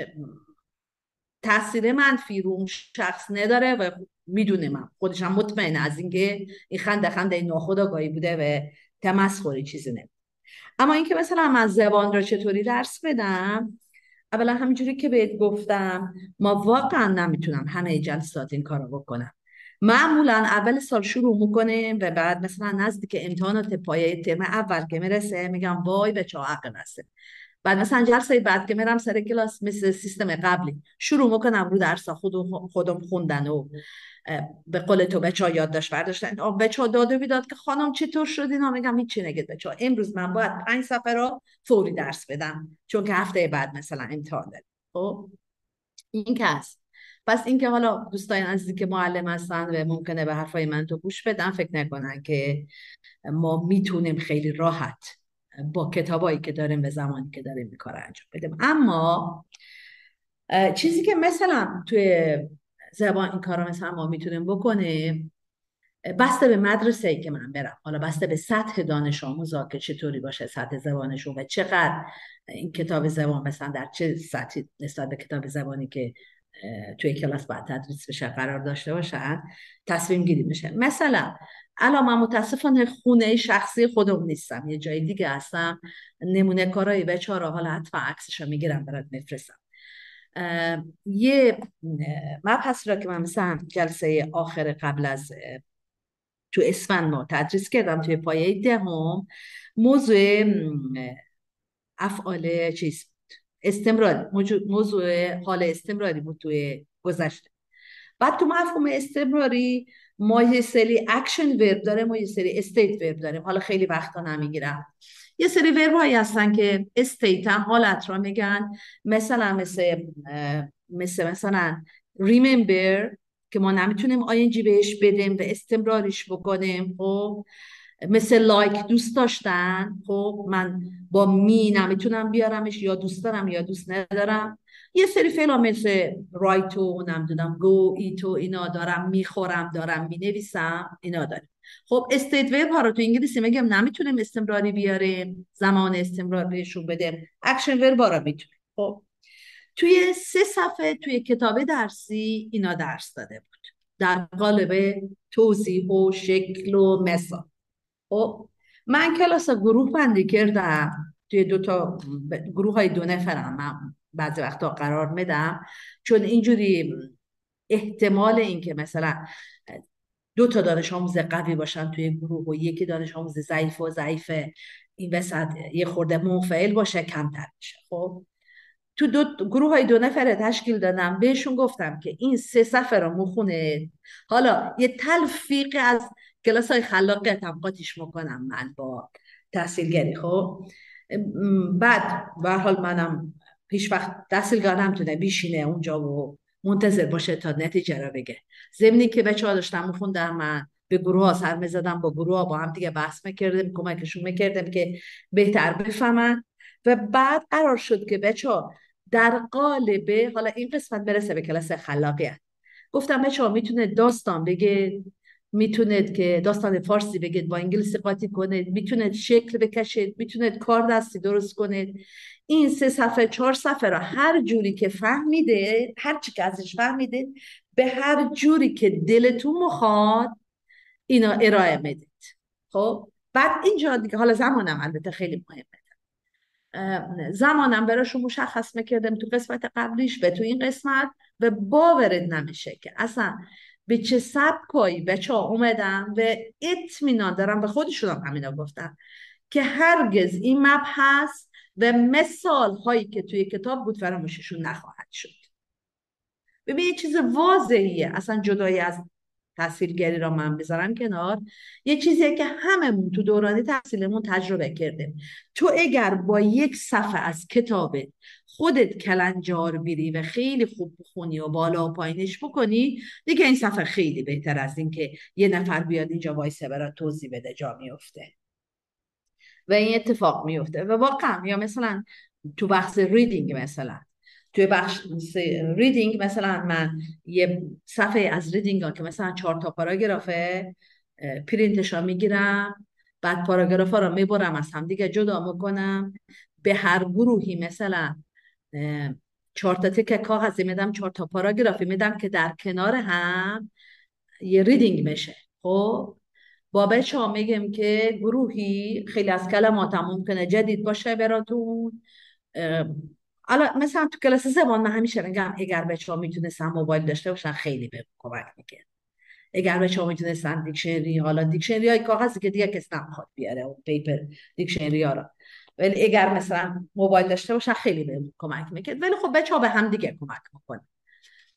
تاثیر منفی رو شخص نداره و می‌دونه من. خودش هم مطمئن از اینکه این خنده خنده ناخداگاهی بوده و تمسخری چیزی نمیده اما اینکه مثلا من زبان را چطوری درس بدم؟ اولا همینجوری که بهت گفتم ما واقعا نمی‌تونم همه جلسات این کارو بکنم. معمولا اول سال شروع می‌کنیم و بعد مثلا نزدیک امتحانات پایه ترم اول که می‌رسه میگم وای به چه عقل بعد مثلا جلسه بعد که میرم سر کلاس مثل سیستم قبلی شروع می‌کنم رو درس خودم خوندن و به قول تو بچه ها یادداشت برداشتن. بچه ها داده بیداد که خانم چطور شد اینا؟ میگم هیچی نگید بچه ها امروز من باید پنج صفحه را فوری درس بدم چون که هفته بعد مثلا امتحان داریم. خب؟ این که هست. پس اینکه حالا دوستای عزیزی که معلم هستن و ممکنه به حرفای من تو گوش بدن فکر نکنن که ما می‌تونیم خیلی راحت با کتابایی که داریم به زمانی که داریم این انجام بدیم. اما چیزی که مثلا توی زبان این کار مثلا ما می‌تونیم بکنیم. بسته به مدرسه ای که من برم. حالا بسته به سطح دانش آموزا که چطوری باشه سطح زبانشون و چقدر این کتاب زبان مثلا در چه سطحی نسبت به کتاب زبانی که توی کلاس باید تدریس بشه قرار داشته باشن تصمیم گیری میشه. مثلا الان من متاسفانه خونه شخصی خودم نیستم. یه جای دیگه هستم. نمونه کارهای بچه حالا حتما عکسش می‌گیرم برات میفرستم. یه مبحث را که من مثلا جلسه آخر قبل از تو اسفند ما تدریس کردم توی پایه دهم موضوع افعال چیز استمرار موضوع حال استمراری بود توی گذشته. بعد تو مفهوم استمراری ما یه سری action verb داریم ما یه سری state verb داریم. حالا خیلی وقتا نمی‌گیرم. یه سری verb هایی هستن که state هم حالت را میگن. مثلا مثل مثل مثلا remember که ما نمی‌تونیم ing بهش بدیم و استمراریش بکنیم خب. مثل like دوست داشتن خب. من با می نمی‌تونم بیارمش یا دوست دارم یا دوست ندارم. یه سری فعلا مثل write و نمی‌دونم go eat و اینا دارم می‌خورم دارم می‌نویسم اینا داریم. خب state verb ها رو تو انگلیسی میگم نمی‌تونیم استمراری بیاریم زمان استمراریشون بدیم. action verb رو می‌تونیم. خب توی سه صفحه توی کتاب درسی اینا درس داده بود. در قالب توضیح و شکل و مثال. خب من کلاس گروه بندی کردم. توی دو تا گروه های دو نفرم. من بعضی وقتا قرار میدم. چون اینجوری احتمال اینکه مثلا دو تا دانش آموز قوی باشن توی گروه و یکی دانش آموز ضعیف و ضعیف این وسط یه خورده منفعل باشه کمتر میشه. خب؟ تو دو گروه های دو نفره تشکیل دادم بهشون گفتم که این سه صفحه رو مخونه. حالا یه تلفیق از کلاس های خلاقیت هم قاطیش می‌کنم من با تحصیلگری خب؟ بعد به حال منم هیچ وقت تحصیلگاه نمی‌تونه بیشینه اونجا و منتظر باشه تا نتیجه رو بگه. زمینی که بچه ها داشتم میخوندم من به گروه ها سر می‌زدم با گروه ها با هم دیگه بحث می‌کردیم کمکشون می‌کردیم که بهتر بفهمن. و بعد قرار شد که بچه ها در قالب حالا این قسمت برسه به کلاس خلاقیت. گفتم بچه ها می‌تونه داستان بگه می‌تونید که داستان فارسی بگید با انگلیسی قاطی کنید می‌تونید شکل بکشید می‌تونید کار دستی درست کنید این سه صفحه چهار صفحه را هر جوری که فهمیده هر چی که ازش فهمیده به هر جوری که دلتون مخواد اینا ارائه می‌دید خب؟ بعد اینجا دیگه حالا زمانم البته خیلی مهمه. زمانم براشون مشخص می‌کردم تو قسمت قبلیش به تو این قسمت و باورد نمیشه که اصلا به چه سبکایی بچه ها اومدن و اطمینان دارم به خودشونم همینا گفتن که هرگز این مبحث و مثال هایی که توی کتاب بود فراموششون نخواهد شد. ببین یه چیز واضحیه. اصلا جدایی از تحصیلگری را من بذارم کنار. یه چیزیه که هممون تو دوران تحصیلمون تجربه کردیم. تو اگر با یک صفحه از کتابت خودت کلنجار بری و خیلی خوب بخونی و بالا و پایینش بکنی دیگه این صفحه خیلی بهتر از این که یه نفر بیاد اینجا وایسه برات توضیح بده جا میفته و این اتفاق میفته و واقعا یا مثلا تو بحث reading مثلا توی بخش reading مثلا من یه صفحه از reading ها که مثلا چهار تا پاراگرافه پرینتشا می‌گیرم بعد پاراگراف ها رو می‌برم از هم دیگه جدا می‌کنم. به هر گروهی مثلا چهار تا تکه کاغذی میدم چهار تا پاراگرافی میدم که در کنار هم یه reading میشه خب؟ با بچه ها میگم که گروهی خیلی از کلمات هم ممکنه جدید باشه براتون. حالا مثلا تو کلاس زبان من همیشه میگم اگر بچه ها می‌تونستن موبایل داشته باشن خیلی به کمک می‌کنه. اگر بچه ها می‌تونستن dictionary حالا dictionary های کاغذی که دیگه کس نمی‌خواد بیاره اون paper دیکشنری ها را ولی اگر مثلا موبایل داشته باشن خیلی به کمک می‌کنه. ولی خب بچه ها به هم دیگه کمک می‌کنه.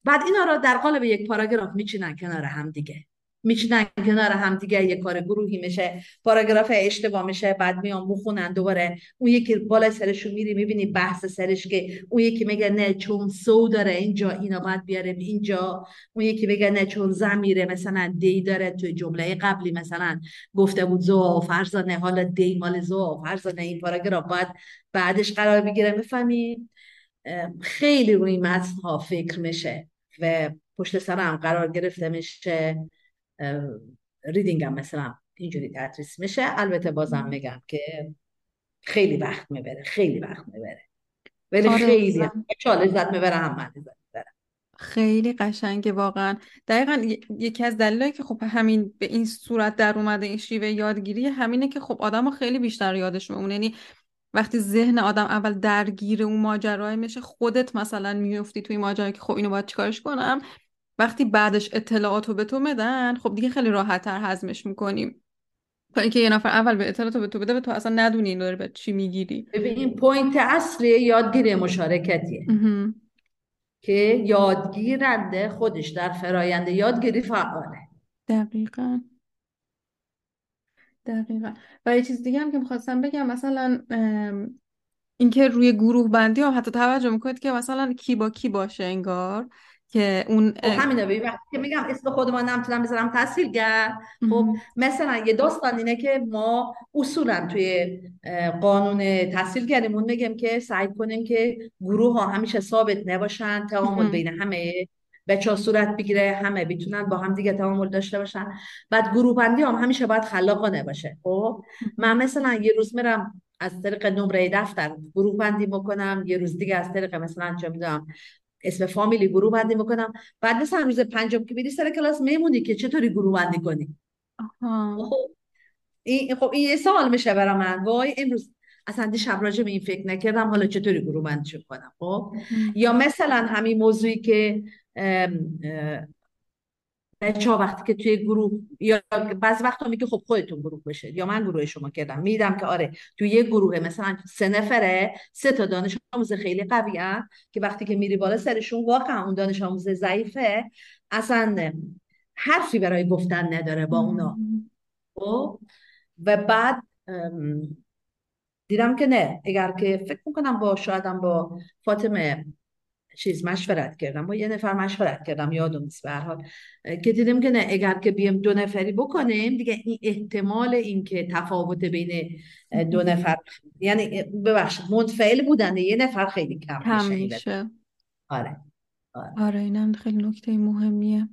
بعد اینا را در قالب یک پاراگراف میچینن کنار هم دیگه. میچینن کنار هم دیگه یه کار گروهی میشه پاراگراف اشتباه میشه بعد میان بخونن دوباره. اون یکی بالا سرشون میری می‌بینی بحث سرش که اون یکی میگه نه چون سو داره اینجا اینا باید بیاره اینجا. اون یکی میگه نه چون زمیره مثلا دی داره توی جمله قبلی مثلا گفته بود زو فرزانه حالا دی مال زو فرزانه این پاراگراف باید بعدش قرار بگیره. می‌فهمی خیلی روی متن ها فکر میشه و پشت سرم قرار گرفته میشه. ریدینگ هم مثلا اینجوری تدریس میشه. البته بازم میگم که خیلی وقت می‌بره خیلی وقت می‌بره. ولی آره خیلی چالش زد می‌بره هم من می‌بره. خیلی قشنگه واقعا. دقیقا یکی از دلایلی که خب همین به این صورت در اومده این شیوه یادگیری همینه که خب آدم خیلی بیشتر یادش میمونه. یعنی وقتی ذهن آدم اول درگیر اون ماجرای میشه خودت مثلا میفتی توی ماجرا که خب اینو باید چیکارش کنم؟ وقتی بعدش اطلاعات رو به تو بدن خب دیگه خیلی راحت تر هضمش می‌کنیم. تا اینکه یه نفر اول به اطلاعات به تو بده به تو اصلا ندونی این داره به چی می‌گیری. ببین point اصلی یادگیری مشارکتیه. که یادگیرنده خودش در فرایند یادگیری فعاله. دقیقا. دقیقا. و یه چیز دیگه هم که می‌خواستم بگم مثلا اینکه روی گروه بندی ها حتی توجه می‌کنید که مثلا کی با کی باشه انگار. که اون خب همینه ببین وقتی که میگم اسم خودمان نمی‌تونم بذارم تحصیلگر خب مثلا یه داستان اینه که ما اصولا توی قانون تحصیلگریمون میگیم که سعی کنیم که گروه ها همیشه ثابت نباشن تعامل بین همه بچه ها صورت بگیره همه بتونن با هم دیگه تعامل داشته باشن. بعد گروه بندی هم همیشه باید خلاقانه باشه. خب من مثلا یه روز میرم از طریق نمره دفتر گروه بندی بکنم یه روز دیگه از طریق مثلا چه می‌دونم اسم فامیلی گروه بندی می‌کنم. بعد مثلا روز پنجم که میری سر کلاس میمونی که چطوری گروه بندی کنی خب این خب این یه سوال میشه برای من. وای امروز اصلا دیشب راجع به این فکر نکردم. حالا چطوری گروه بندی کنم خب یا مثلا همین موضوعی که بچه ها وقتی که توی گروه یا بعض وقتا میگه خب خودتون گروه بشه یا من گروه شما کردم میدم که آره توی یه گروه مثلا سه نفره سه تا دانش آموز خیلی قوی که وقتی که میری بالا سرشون واقعا اون دانش آموز ضعیفه. اصلا حرفی برای گفتن نداره با اونا. خب؟ و بعد دیدم که نه. اگر که فکر می‌کنم با شایدم با فاطمه چیز مشورت کردم. با یه نفر مشورت کردم یادم نیست به حال. که دیدم که نه اگر که بیم دو نفری بکنیم دیگه این احتمال اینکه تفاوت بین دو نفر یعنی ببخشید منفعل بودن یه نفر خیلی کم, کم میشه. آره آره, آره اینم خیلی نکته مهمیه.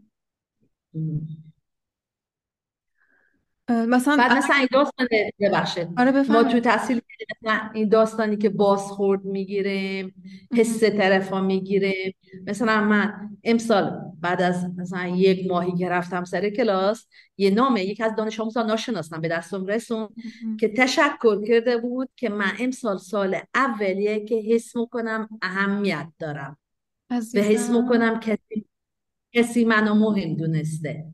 مثلا بعد مثلا این داستان ببخشید. آره ما تو تحصیل این داستانی که بازخورد می‌گیریم حس طرفا می‌گیریم. مثلا من امسال بعد از مثلا یک ماهی که رفتم سر کلاس یه نامه یک از دانش آموزان ناشناسم به دستم رسون که تشکر کرده بود که من امسال سال اولیه که حس می‌کنم اهمیت دارم. به حس می‌کنم کسی کسی منو مهم دونسته.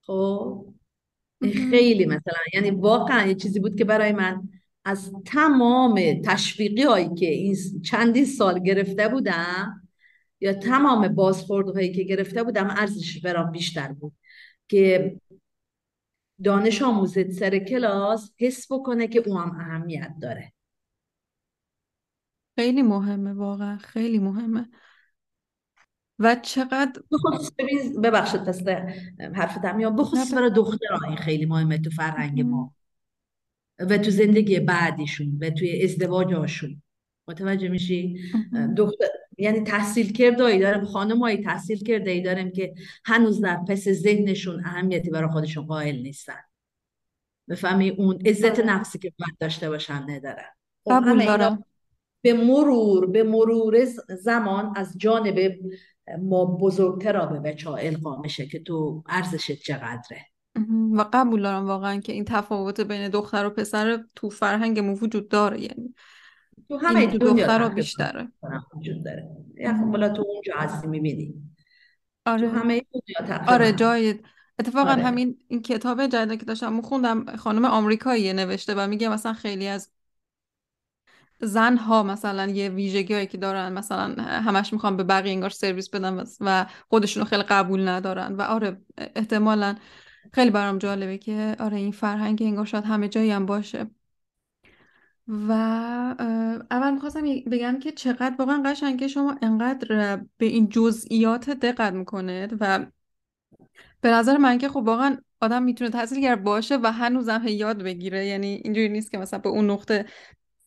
خب؟ خیلی مثلا یعنی واقعا یه چیزی بود که برای من از تمام تشویقی هایی که این چندی سال گرفته بودم یا تمام بازخورد هایی که گرفته بودم ارزش برام بیشتر بود که دانش آموزت سر کلاس حس بکنه که او هم اهمیت داره. خیلی مهمه واقعا خیلی مهمه. و چقدر بخصوص ببخشید پس حرف میام بخصوص برای دخترها این خیلی مهمه تو فرهنگ ما. و تو زندگی بعدیشون و توی ازدواجاشون. متوجه میشی؟ دختر یعنی تحصیل کرده دارم خانمایی تحصیل کرده ای دارم که هنوز در پس ذهنشون اهمیتی برای خودشون قائل نیستن. بفهمی؟ اون عزت آره. نفسی که باید داشته باشن ندارن. خب قبول دارم. به مرور به مرور زمان از جانب ما بزرگتر به بچه ها القا میشه که تو ارزشت چقدره. و قبول دارم واقعا که این تفاوت بین دختر و پسر تو فرهنگ ما وجود داره. یعنی تو همه تو دختر بیشتره. وجود داره. یعنی تو اونجا هستی می‌بینی. آره. تو همه آره جای اتفاقا آره. همین این کتاب جدید که داشتم میخوندم خانم آمریکایی نوشته و میگه مثلا خیلی از زن ها مثلا یه ویژگی هایی که دارن مثلا همش می‌خوان به بقیه انگار سرویس بدن و خودشونو خیلی قبول ندارن. و آره احتمالا خیلی برام جالبه که آره این فرهنگ انگار شاید همه جایی هم باشه. و اول می‌خواستم بگم که چقدر واقعا قشنگه شما انقدر به این جزئیات دقت می‌کنه و به نظر من که خب واقعا آدم می‌تونه تحصیلگر باشه و هنوزم یاد بگیره. یعنی اینجوری نیست که مثلا به اون نقطه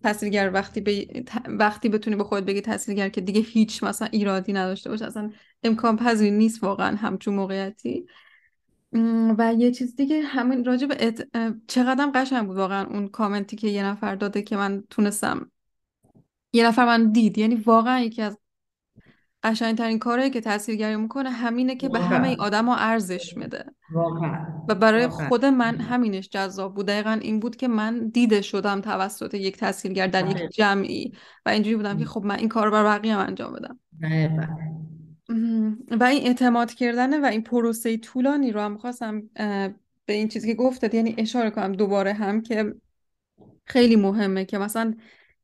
تحصیلگر وقتی به وقتی بتونی به خود بگی تحصیلگر که دیگه هیچ مثلا ایرادی نداشته باشه اصلا امکان پذیر نیست واقعا همچون موقعیتی. و یه چیز دیگه همین راجع به ات... چقدرم قشنگ بود واقعا اون کامنتی که یه نفر داده که من تونستم یه نفر من دید. یعنی واقعا یکی از قشنگترین کاری که تاثیرگری می‌کنه همینه که به همه این آدما ارزش میده. و برای خود من همینش جذاب بود. دقیقا این بود که من دیده شدم توسط یک تاثیرگر در یک جمعی و اینجوری بودم که خب من این کار رو بر بقیه هم انجام بدم. و این اعتماد کردن و این پروسه طولانی رو هم خواستم به این چیزی که گفتید یعنی اشاره کنم دوباره هم که خیلی مهمه که مثلا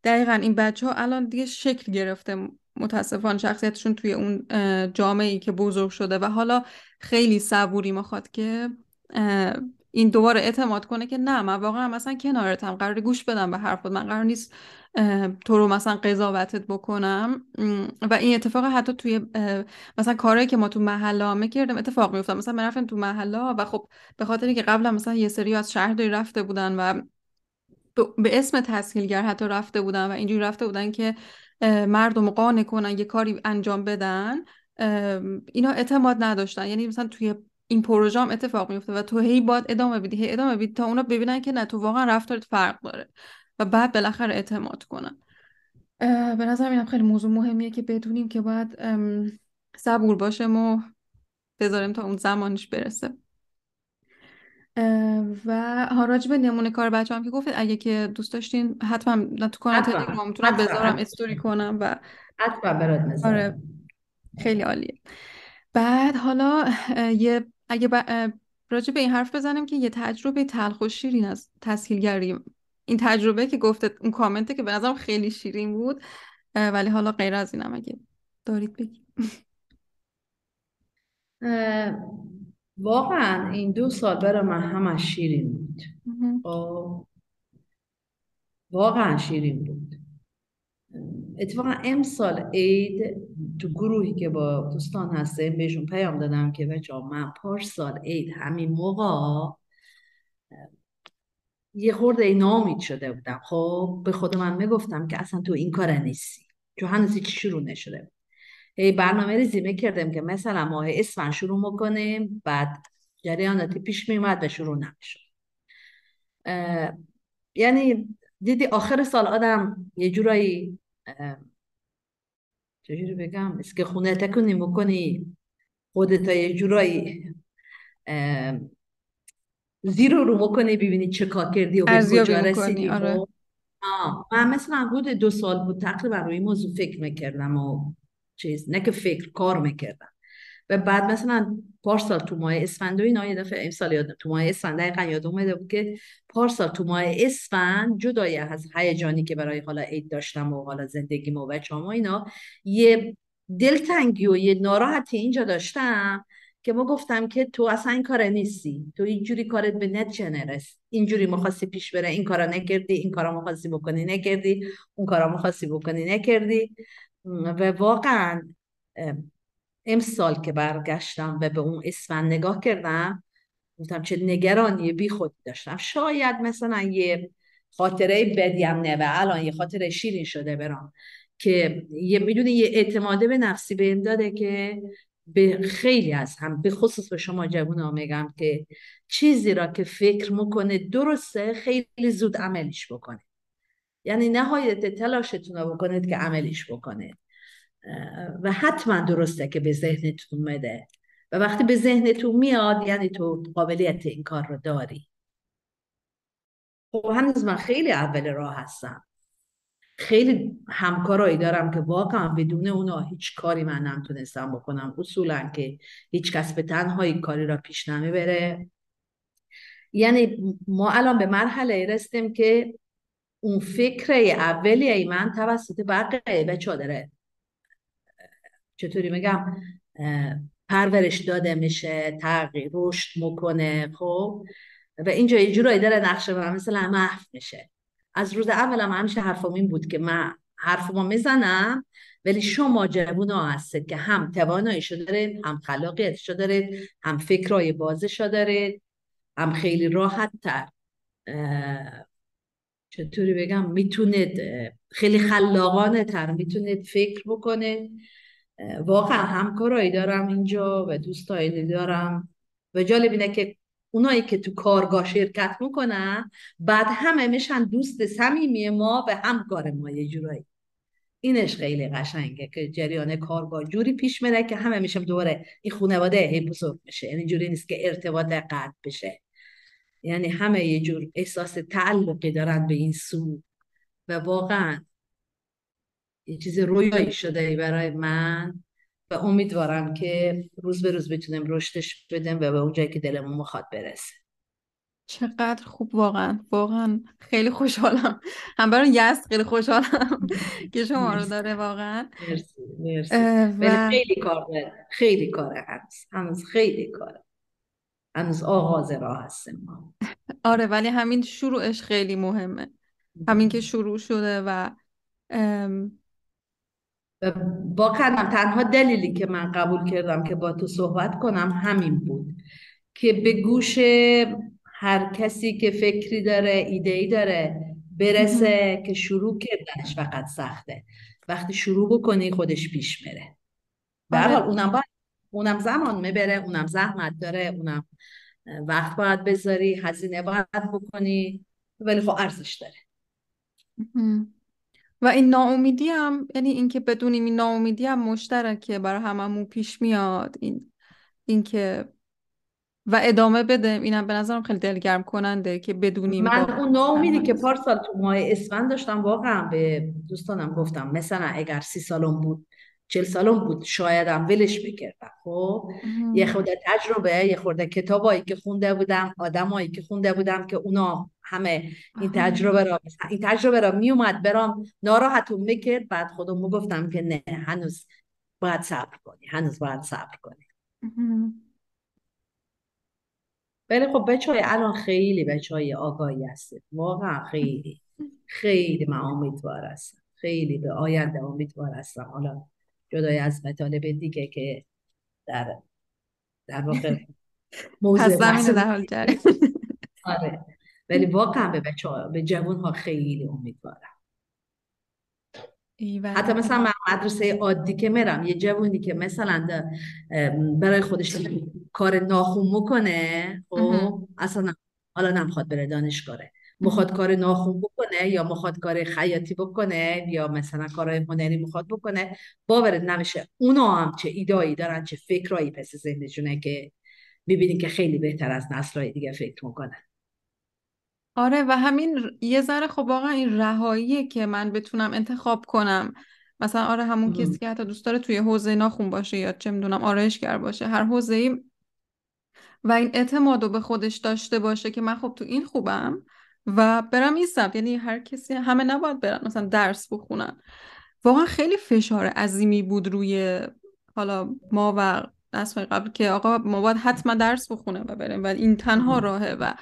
دقیقا این بچه ها الان دیگه شکل گرفته متاسفانه شخصیتشون توی اون جامعه ای که بزرگ شده و حالا خیلی صبوری می‌خواد که این دوباره اعتماد کنه که نه من واقعا مثلا کنارتم قرار گوش بدم به حرفت من قرار نیست تو رو مثلا قضاوتت بکنم. و این اتفاق حتی توی مثلا کارهایی که ما تو محله می‌کردم اتفاق میفته مثلا من رفتم تو محله و خب به خاطری که قبلا مثلا یه سری از شهرداری رفته بودن و به اسم تسهیلگر حتی رفته بودن و اینجوری رفته بودن که مردم قانع کنن یه کاری انجام بدن اینا اعتماد نداشتن. یعنی مثلا توی این پروژه هم اتفاق میفته و تو هی باید ادامه بدی هی ادامه بدی تا اونا ببینن که نه تو واقعا رفتارت فرق داره و بعد بالاخره اعتماد کنن. به نظر اینم خیلی موضوع مهمیه که بدونیم که باید صبور باشیم و بذاریم تا اون زمانش برسه. و ها راجب نمونه کار بچه هم که گفتید اگه که دوست داشتین حتما تو کانال تلگرام می‌تونم بذارم استوری کنم و حتما برات آره خیلی عالیه. بعد حالا یه اگه راجع به این حرف بزنم که یه تجربه تلخ و شیرین از تسهیلگری این تجربه که گفته اون کامنته که به نظرم خیلی شیرین بود ولی حالا غیر از اینم اگه دارید بگید. واقعا این دو سال برای من همه شیرین بود. خب، واقعا شیرین بود. اتفاقا امسال عید تو گروهی که با دوستان هستیم بهشون پیام دادم که بچه من پارسال عید همین موقع یه خورده نامید شده بودم. خب به خود من می‌گفتم که اصلا تو این کار نیستی. چون هنوز هیچ شروع نشده. برنامه ریزی می‌کردم که مثلا ماه اسفند شروع می‌کنیم بعد جریاناتی پیش میومد و شروع نمی‌شد یعنی دیدی آخر سال آدم یه جورایی چجوری بگم که خونه تکنی می‌کنی خودت یه جورایی زیرو رو می‌کنی ببینی چه کار کردی و به کجا رسیدی آره. من مثلا حدود دو سال بود تقریبا روی موضوع فکر می‌کردم و چیز نه که فکر کار می‌کردم. و بعد مثلا پارسال تو ماه اسفند و اینا یه دفعه امسال یادم تو ماه اسفند دقیقا یاد اومده بود که پارسال تو ماه اسفند جدای از هیجانی که برای حالا عید داشتم و حالا زندگی و بچه‌ام و اینا یه دلتنگی و یه ناراحتی اینجا داشتم که ما گفتم که تو اصلا این کار نیستی. تو اینجوری کارت به نرس اینجوری مخواستی پیش بره این کارا نکردی این کارا مخواستی بکنی نکردی. اون کارا مخواستی بکنی نکردی. و واقعا امسال که برگشتم و به اون اسفند نگاه کردم گفتم چه نگرانی بی خود داشتم. شاید مثلا یه خاطره بدیم نه و الان یه خاطره شیرین شده برام که یه می‌دونی یه اعتماده به نفسی به داده که به خیلی از هم به خصوص به شما جوون ها میگم که چیزی را که فکر می‌کنه درسته خیلی زود عملیش بکنه. یعنی نهایت تلاشتون رو بکنید که عملیش بکنید. و حتما درسته که به ذهنتون مده و وقتی به ذهنتون میاد یعنی تو قابلیت این کار رو داری. خب هنوز من خیلی اول راه هستم. خیلی همکارایی دارم که واقعا بدون اونا هیچ کاری من نمی‌تونستم بکنم. اصولا که هیچ کس به تنهایی کاری را پیش نمی‌بره. یعنی ما الان به مرحله رستیم که اون فکر اولی من توسط بقیه بچه داره. چطوری میگم؟ پرورش داده میشه تغییر رشد می‌کنه خب؟ و اینجا یه جورایی داره نقشه من مثلا محو میشه. از روز اولم همیشه حرفم این بود که من حرفمو می‌زنم ولی شما جوون ها هستید که هم تواناییشو دارید هم خلاقیتشو دارید هم فکرهای بازشو دارید هم خیلی راحت تر چطوری بگم؟ می‌تونید خیلی خلاقانه تر می‌تونید فکر بکنید. واقعا همکارایی دارم اینجا و دوستایی دارم. و جالب اینه که اونایی که تو کارگاه شرکت می‌کنن بعد همه میشن دوست صمیمی ما و همکار ما یه جورایی. اینش خیلی قشنگه که جریان کارگاه جوری پیش میره که همه میشم دوباره این خانواده هی بزرگ میشه. یعنی جوری نیست که ارتباط قطع بشه. یعنی همه یه جور احساس تعلقی دارن به این سو. و واقعا یه چیز رویایی شده برای من و امیدوارم که روز به روز بتونیم رشدش بدیم و به اونجایی که دلمون می‌خواد برسه. چقدر خوب واقعا واقعا. خیلی خوشحالم. هم برای یست خیلی خوشحالم [laughs] که شما رو داره واقعا. مرسی مرسی. خیلی کار داره. خیلی کاره هنوز. هنوز خیلی کاره. هنوز آغاز راه هستیم ما. آره ولی همین شروعش خیلی مهمه. همین که شروع شده و با کردم تنها دلیلی که من قبول کردم که با تو صحبت کنم همین بود که به گوش هر کسی که فکری داره ایده ای داره برسه که شروع کردنش فقط سخته. وقتی شروع بکنی خودش پیش میره. برحال آره. اونم باید اونم زمان می‌بره اونم زحمت داره اونم وقت باید بذاری هزینه باید بکنی ولی خب ارزش داره. و این ناامیدی هم یعنی اینکه بدونیم این ناامیدی هم مشترکه برای هممون پیش میاد. این اینکه و ادامه بده. اینم به نظرم خیلی دلگرم کننده که بدونیم من اون ناامیدی که پارسال تو ماه اسفند داشتم واقعا به دوستانم گفتم مثلا اگر سی سالم بود چل سالم بود شایدم ولش می‌کردم. خب یه خورده تجربه یه خورده کتابایی که خونده بودم آدمایی که خونده بودم که اونا همه این تجربه را این تجربه را میومد برام ناراحتون می‌کرد. بعد خودم گفتم که نه هنوز باید صبر کنی هنوز باید صبر کنی. ولی خب بچه های الان خیلی بچه های آگاهی هستید. واقعا خیلی خیلی من امیدوار هستم. خیلی به آینده امیدوار هستم. حالا جدای از مطالب دیگه که در در واقع [laughs] موضوع در حال [laughs] آره. ولی واقعا به بچه ها به جوان ها خیلی امیدوارم. حتی مثلا من مدرسه عادی که میرم یه جوونی که مثلا برای خودش [laughs] کار ناخون می‌کنه خب اصلا حالا نمی‌خواد بره دانشگاهه. مخواد کار ناخون بکنه یا مخواد کار خیاطی بکنه یا مثلا کارهای هنری مخواد بکنه باورت نمیشه. اونا هم چه ایدایی دارن چه فکرایی پس ذهنشونه که ببینید که خیلی بهتر از نسلهای دیگه فکر می‌کنن. آره و همین یه ذره خب واقعا این رهاییه که من بتونم انتخاب کنم. مثلا آره همون کسی که حتی دوست داره توی حوزه ناخون باشه یا چه می‌دونم آرایشگر باشه هر حوزه ای و این اعتماد رو به خودش داشته باشه که من خب تو این خوبم و برم این سمت. یعنی هر کسی همه نباید برن مثلا درس بخونن. واقعا خیلی فشار عظیمی بود روی حالا ما و نسل قبل که آقا ما باید حتما درس بخونه و بریم و این تنها راهه و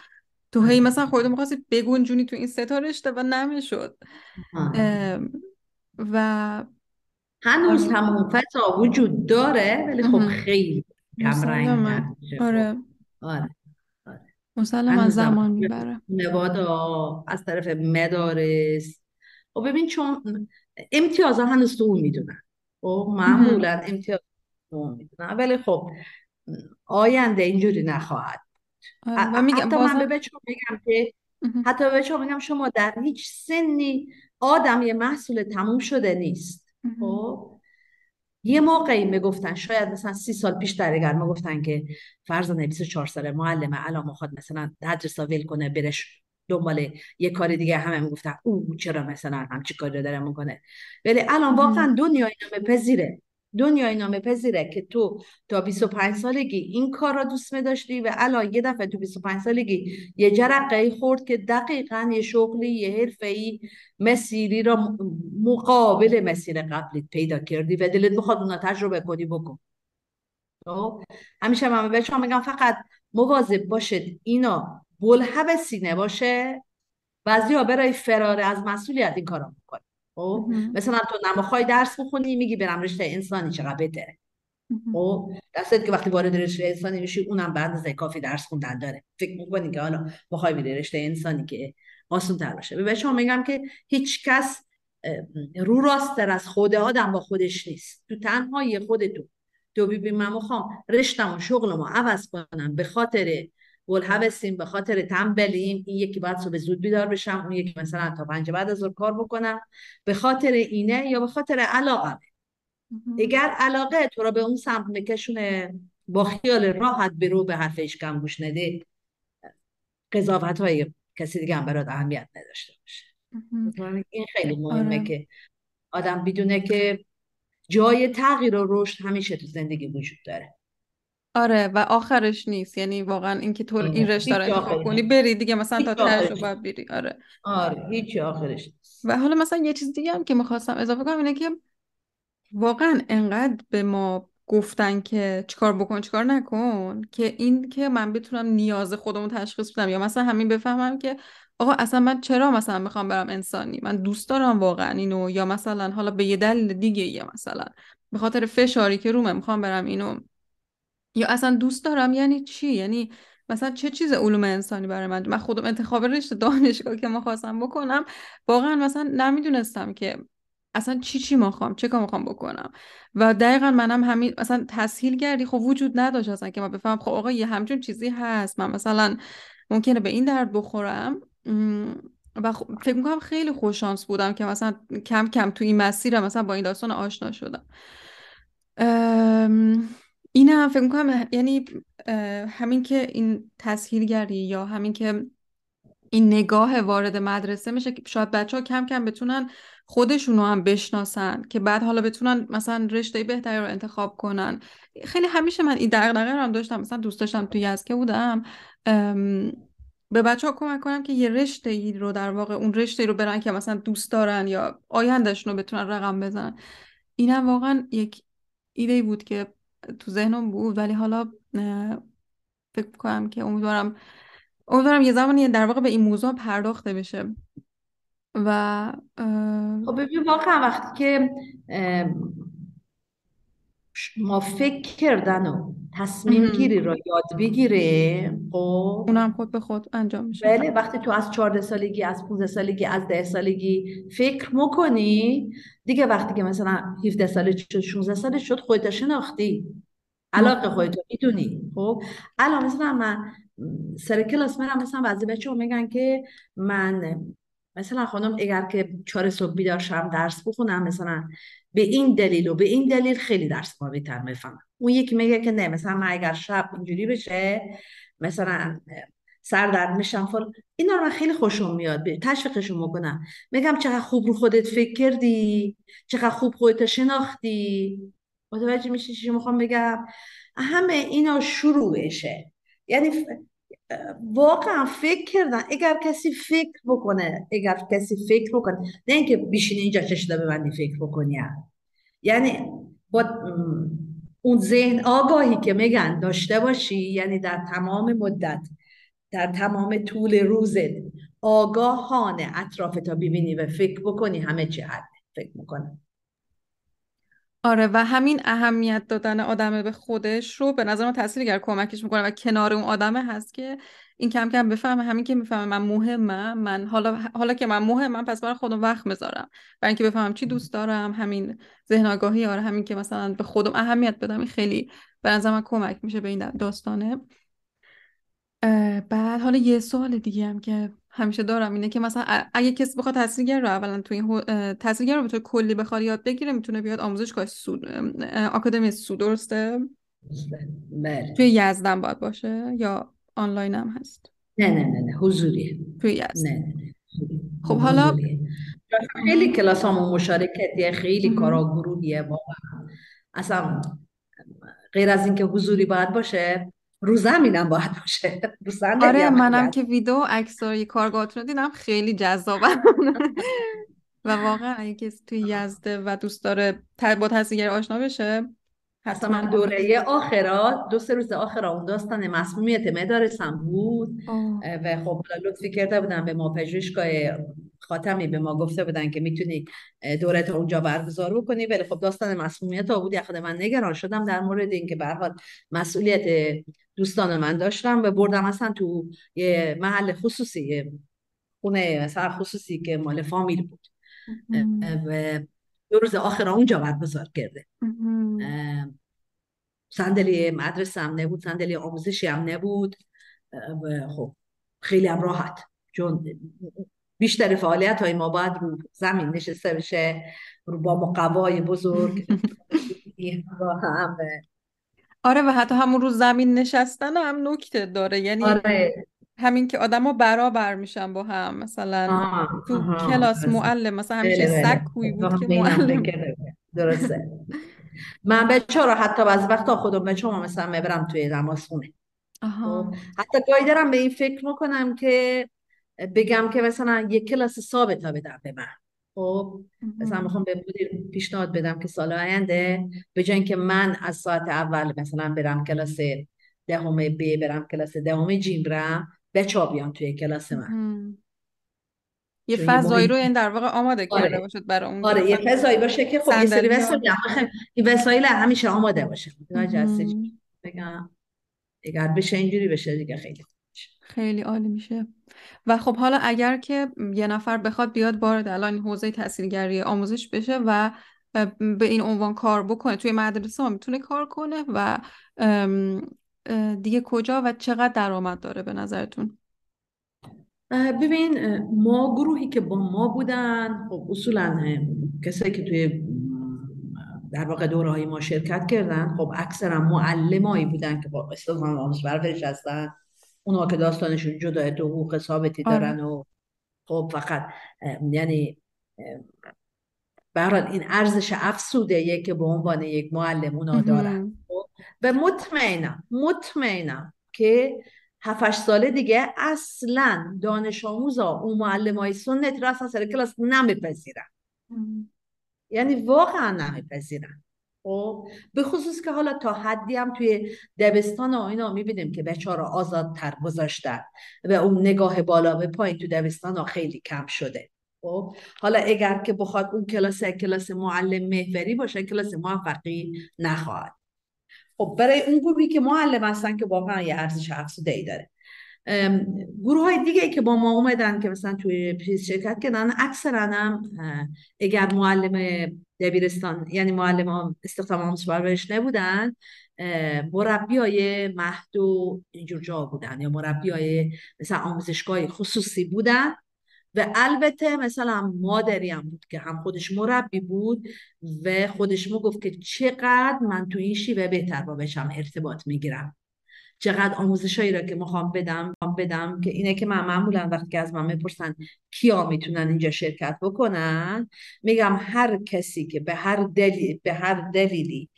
تو هی مثلا خودتو می‌خواستی بگنجونی تو این ستا رشته و نمی‌شد. و هنوز همون فتا وجود داره ولی خب خیلی کم رنگ آره. آره. مسلما زمان می‌بره. نوادا از طرف مدارس. و خب ببین چون امتیاز هنوز تو می‌دونن. و خب معمولا امتیاز تو می‌دونن. ولی خب آینده اینجوری نخواهد آره و میگم حتی من به بچه میگم که حتی به بچه میگم شما در هیچ سنی آدم یه محصول تموم شده نیست. خب؟ یه موقعی می‌گفتن شاید مثلا سی سال پیش در ما گفتن که فرزانه 24 ساله معلمه الان می‌خواد مثلا تدریس ول کنه برش دنبال یه کار دیگه. همه می‌گفتن او چرا مثلا همچی کاری داره می‌کنه؟ ولی الان واقعا دنیا اینو پذیره دنیای نامه پذیره که تو تا 25 سالگی این کار را دوست داشتی و الان یه دفعه تو 25 سالگی یه جرقه خورد که دقیقا یه شغلی یه حرفه مسیری را مقابل مسیر قبلیت پیدا کردی و دلت بخواد اونا تجربه کنی بکن خب؟ همیشه من به شما میگم فقط مواظب باشد اینا بلحب سینه باشه بعضی ها برای فرار از مسئولیت این کارا می‌کنه خب؟ مثلا تو نمی‌خوای درس بخونی میگی برم رشته انسانی چقدر بهتره خب؟ دستت که وقتی وارد رشته انسانی میشی اونم بعد از کافی درس خوندن داره. فکر می‌کنی که حالا بخوای بری رشته انسانی که آسون تر باشه. به شما میگم که هیچ کس رو راستر از خود آدم با خودش نیست. تو تنهایی خودتو. تو ببین من می‌خوام رشتم و شغلمو عوض کنم به خاطر هستیم به خاطر تنبلیم این یکی بعد صبح زود بیدار بشم اون یکی مثلا تا پنج بعد از کار بکنم. به خاطر اینه یا به خاطر علاقه. اگر علاقه تو رو به اون سمت میکشونه با خیال راحت برو به حرفش کم گوش نده قضاوت های کسی دیگه هم برات اهمیت نداشته باشه. این خیلی مهمه آره. که آدم بدونه که جای تغییر و رشد همیشه تو زندگی وجود داره. آره و آخرش نیست. یعنی واقعا اینکه تو این آره، رشته رو انتخاب کنی بری دیگه مثلا تا تهش باید بری. آره. آره هیچ آخرش نیست. و حالا مثلا یه چیز دیگه هم که می‌خواستم اضافه کنم اینه که واقعا انقدر به ما گفتن که چیکار بکن چیکار نکن که این که من بتونم نیاز خودمو تشخیص بدم یا مثلا همین بفهمم که آقا اصلا من چرا مثلا می‌خوام برم انسانی؟ من دوست دارم واقعا اینو. یا مثلا حالا به یه دلیل دیگه یا مثلا. به خاطر فشاری که رومه می‌خوام برم اینو یا اصلا دوست دارم یعنی چی؟ یعنی مثلا چه چیز علوم انسانی برای من؟ من خودم انتخاب رشته دانشگاه که خواستم بکنم واقعا مثلا نمی‌دونستم که اصلا چی چی می‌خوام چه کار می‌خوام بکنم. و دقیقا منم همین مثلا تسهیل کردی. خب وجود نداشت اصلا که من بفهم خب آقا یه همچون چیزی هست من مثلا ممکنه به این درد بخورم. و فکر می‌کنم خیلی خوششانس بودم که مثلا کم کم تو این مسیر مثلا با این داستان آشنا شدم. این هم فکر می‌کنم یعنی همین که این تسهیلگری یا همین که این نگاه وارد مدرسه میشه که شاید بچه ها کم کم بتونن خودشونو هم بشناسن که بعد حالا بتونن مثلا رشته بهتری رو انتخاب کنن. خیلی همیشه من این دغدغه رو هم داشتم مثلا دوست داشتم توی که بودم به بچه ها کمک کنم که یه رشته ای رو در واقع اون رشته ای رو برن که مثلا دوست دارن یا آیندهشون رو بتونن رقم بزنن. اینم واقعا یک ایده بود که تو ذهنم بود ولی حالا فکر کنم که امیدوارم امیدوارم یه زمانی در واقع به این موضوع پرداخته بشه. و خب ببین واقعا وقتی که ما فکر کردن و تصمیم گیری رو یاد بگیره خب. اونم خود به خود انجام میشه. بله وقتی تو از 14 سالگی از 15 سالگی از 10 سالگی فکر می‌کنی دیگه وقتی که مثلا 17 سال شد 16 سال شد خودت شناختی. علاقه خودتو می‌دونی. خب. الان مثلا من سر کلاس میرم مثلا بعضی بچه میگن که من مثلا خانم اگر که چهار صبح بیدار شم درس بخونم مثلا به این دلیل و به این دلیل خیلی درس قوی‌تر می‌فهمم. اون یکی میگه که نه مثلا من اگر شب اینجوری بشه مثلا سر درد میشم فل اینا رو من خیلی خوشم میاد. تشویقشون می‌کنم. میگم چقدر خوب رو خودت فکر کردی چقدر خوب خودت شناختی. متوجه میشی چی می‌خوام بگم؟ همه اینا شروعشه. یعنی واقعا فکر کردن اگر کسی فکر بکنه اگر کسی فکر بکنه نه اینکه بیشینه اینجا چشم ببندی فکر بکنی یعنی با اون ذهن آگاهی که میگن داشته باشی یعنی در تمام مدت در تمام طول روزت آگاهانه اطراف تا ببینی و فکر بکنی همه چی حد فکر می‌کنه آره و همین اهمیت دادن آدم به خودش رو به نظر من تاثیرگر کمکش می‌کنه و کنار اون آدمه هست که این کم کم بفهمه همین که می‌فهمه من مهمم من حالا حالا که من مهمم پس برای خودم وقت می‌ذارم. برای اینکه بفهمم چی دوست دارم همین ذهن آگاهی آره همین که مثلا به خودم اهمیت بدم این خیلی به نظر من کمک میشه به این داستانه. بعد حالا یه سوال دیگه هم که همیشه دارم اینه که مثلا اگه کسی بخواد تحصیلگر رو اولا تو این تحصیلگر رو به طور کلی بخواد یاد بگیره می‌تونه بیاد آموزشگاه سود آکادمی سود درسته؟ بله. توی یزدن باید باشه یا آنلاین هم هست؟ نه نه نه نه حضوریه. توی یزد. نه نه خب حالا خیلی کلاس همون مشارکتیه خیلی کارا گروهیه واقعا. اصلا غیر از اینکه حضوری باید باشه رو زمینم باید باشه. رو آره منم که ویدیو عکسای کارگاهتون رو دیدم خیلی جذابه. و واقعا اگه کسی توی یزده و دوست داره با تصویر آشنا بشه حتما دوره آخرا دو سه روز آخرا اون داستان مسمومیت مدارسم بود. و خب لطفی کرده بودن به ما پژوهشگاه خاتمی به ما گفته بودن که می‌تونی دورت اونجا برگزار بکنی. ولی خب داستان بود یا خود من نگران شدم در مورد اینکه به حال مسئولیت دوستان من داشتم و بردم اصلا تو یه محل خصوصی خونه مثلا خصوصی که مال فامیل بود. و دو روز آخر اونجا برگزار کرده. صندلی مدرسه هم نبود صندلی آموزشی هم نبود. خب خیلی هم راحت. چون بیشتر فعالیت های ما باید رو زمین نشسته بشه رو با مقوای بزرگ [laughs] هم آره و حتی همون رو زمین نشستن هم نکته داره. یعنی آره. همین که آدما برابر میشن با هم. مثلا آه، تو آه، کلاس معلم مثلا همیشه سگ کوی بود که معلم. درسته. من بچه رو حتی بعضی وقتا خودم بچه هم مثلا می‌برم توی نمازخونه خب، حتی گاهی دارم به این فکر می‌کنم که بگم که مثلا یک کلاس ثابت بدم به من خب مثلا می‌خوام به مدیر پیشنهاد بدم که سال آینده به جای اینکه من از ساعت اول مثلا برم کلاس دهم ب برم کلاس دهم جیم برم بچه بیان توی کلاس من. یه فضایی رو این در واقع آماده آره. کرده باشد برای اون آره یه فضایی باشه که خب یه سری وسایل این وسایل همیشه آماده باشه. بگم اگر بشه اینجوری بشه دیگه خیلی خیلی عالی میشه. و خب حالا اگر که یه نفر بخواد بیاد وارد الان حوزه تحصیلگری آموزش بشه و به این عنوان کار بکنه. توی مدرسه ها می‌تونه کار کنه و دیگه کجا و چقدر درآمد داره به نظرتون؟ ببین ما گروهی که با ما بودن خب اصولا کسایی که توی در واقع دوره های ما شرکت کردن خب اکثرا معلمایی بودن که با استفاده آموزش برفرش هستن. اونا که داستانشون جدا تو حقوق ثابتی آره. دارن و خب فقط یعنی برحال این ارزش افسوده که به عنوان یک معلم اونا دارن. خب، و مطمئنم مطمئنم که هفتش ساله دیگه اصلا دانش آموزا اون معلم های سنت را اصلا سر کلاس نمیپذیرن. یعنی واقعا نمیپذیرن. خب به خصوص که حالا تا حدی هم توی دبستان و اینا می‌بینیم که بچه ها آزاد تر گذاشتن و اون نگاه بالا به پایین تو دبستان ها خیلی کم شده. خب حالا اگر که بخواد اون کلاس کلاس معلم محوری باشه کلاس موفقی نخواهد. خب برای اون گروهی که معلم هستن که واقعا یه ارزش افزوده ای داره. گروه های دیگه که با ما اومدن که مثلا توی پیز شرکت کردن اکثرا هم اگر معلم دبیرستان یعنی معلم استخدام آموزش پرورش نبودن مربی های مهد و اینجور جا بودن یا مربی های مثلا آموزشگاه خصوصی بودن. و البته مثلا مادری هم بود که هم خودش مربی بود و خودش ما گفت که چقدر من تو این شیوه بهتر با بشم ارتباط می‌گیرم. چقدر آموزش هایی را که می‌خوام بدم بدم که اینه که من معمولا وقتی که از من می‌پرسن کیا می‌تونن اینجا شرکت بکنن میگم هر کسی که به هر دلیل به هر دلیلی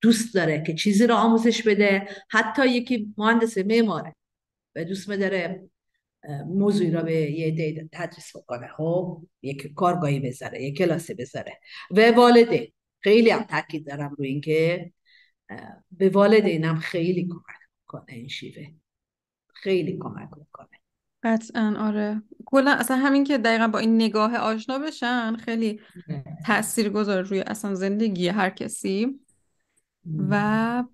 دوست داره که چیزی رو آموزش بده حتی یکی مهندس معماره و دوست داره موضوعی را به یه دی تدریس بکنه خب؟ یک کارگاهی بذاره یک کلاسی بذاره. و والده. خیلی هم تاکید دارم روی اینکه به والدینم خیلی کمک می‌کنه این شیوه. خیلی کمک می‌کنه. قطعا آره. کلا اصلا همین که دقیقا با این نگاه آشنا بشن خیلی تاثیر گذاره روی اصلا زندگی هر کسی. و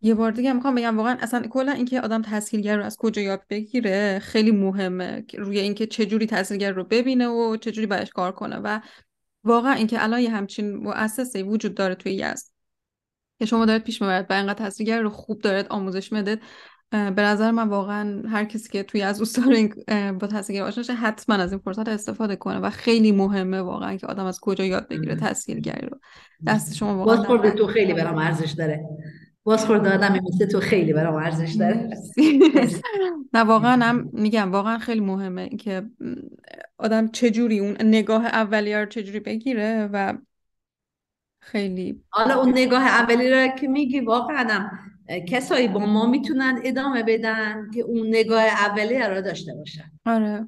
یه بار دیگه می‌خوام بگم واقعا اصلا کلا اینکه آدم تحصیلگر رو از کجا یاد بگیره خیلی مهمه روی اینکه چجوری تحصیلگر رو ببینه و چجوری باش کار کنه. و واقعا اینکه الان یه همچین مؤسسه وجود داره توی یزد. که شما دارید پیش می‌برید و اینقدر تحصیلگر رو خوب دارید آموزش می‌دید به نظر من واقعا هر کسی که توی از داره با تحصیلگر آشنا حتما از این فرصت استفاده کنه و خیلی مهمه واقعا که آدم از کجا یاد بگیره تحصیلگری رو. دست شما واقعا تو خیلی برام ارزش داره. بازخورد آدمی مثل تو خیلی برام ارزش داره. نه واقعا هم میگم واقعا خیلی مهمه که آدم چجوری اون نگاه اولیه رو چجوری بگیره و خیلی. حالا اون نگاه اولی رو که میگی واقعا کسایی با ما می‌تونن ادامه بدن که اون نگاه اولیه رو داشته باشن. آره.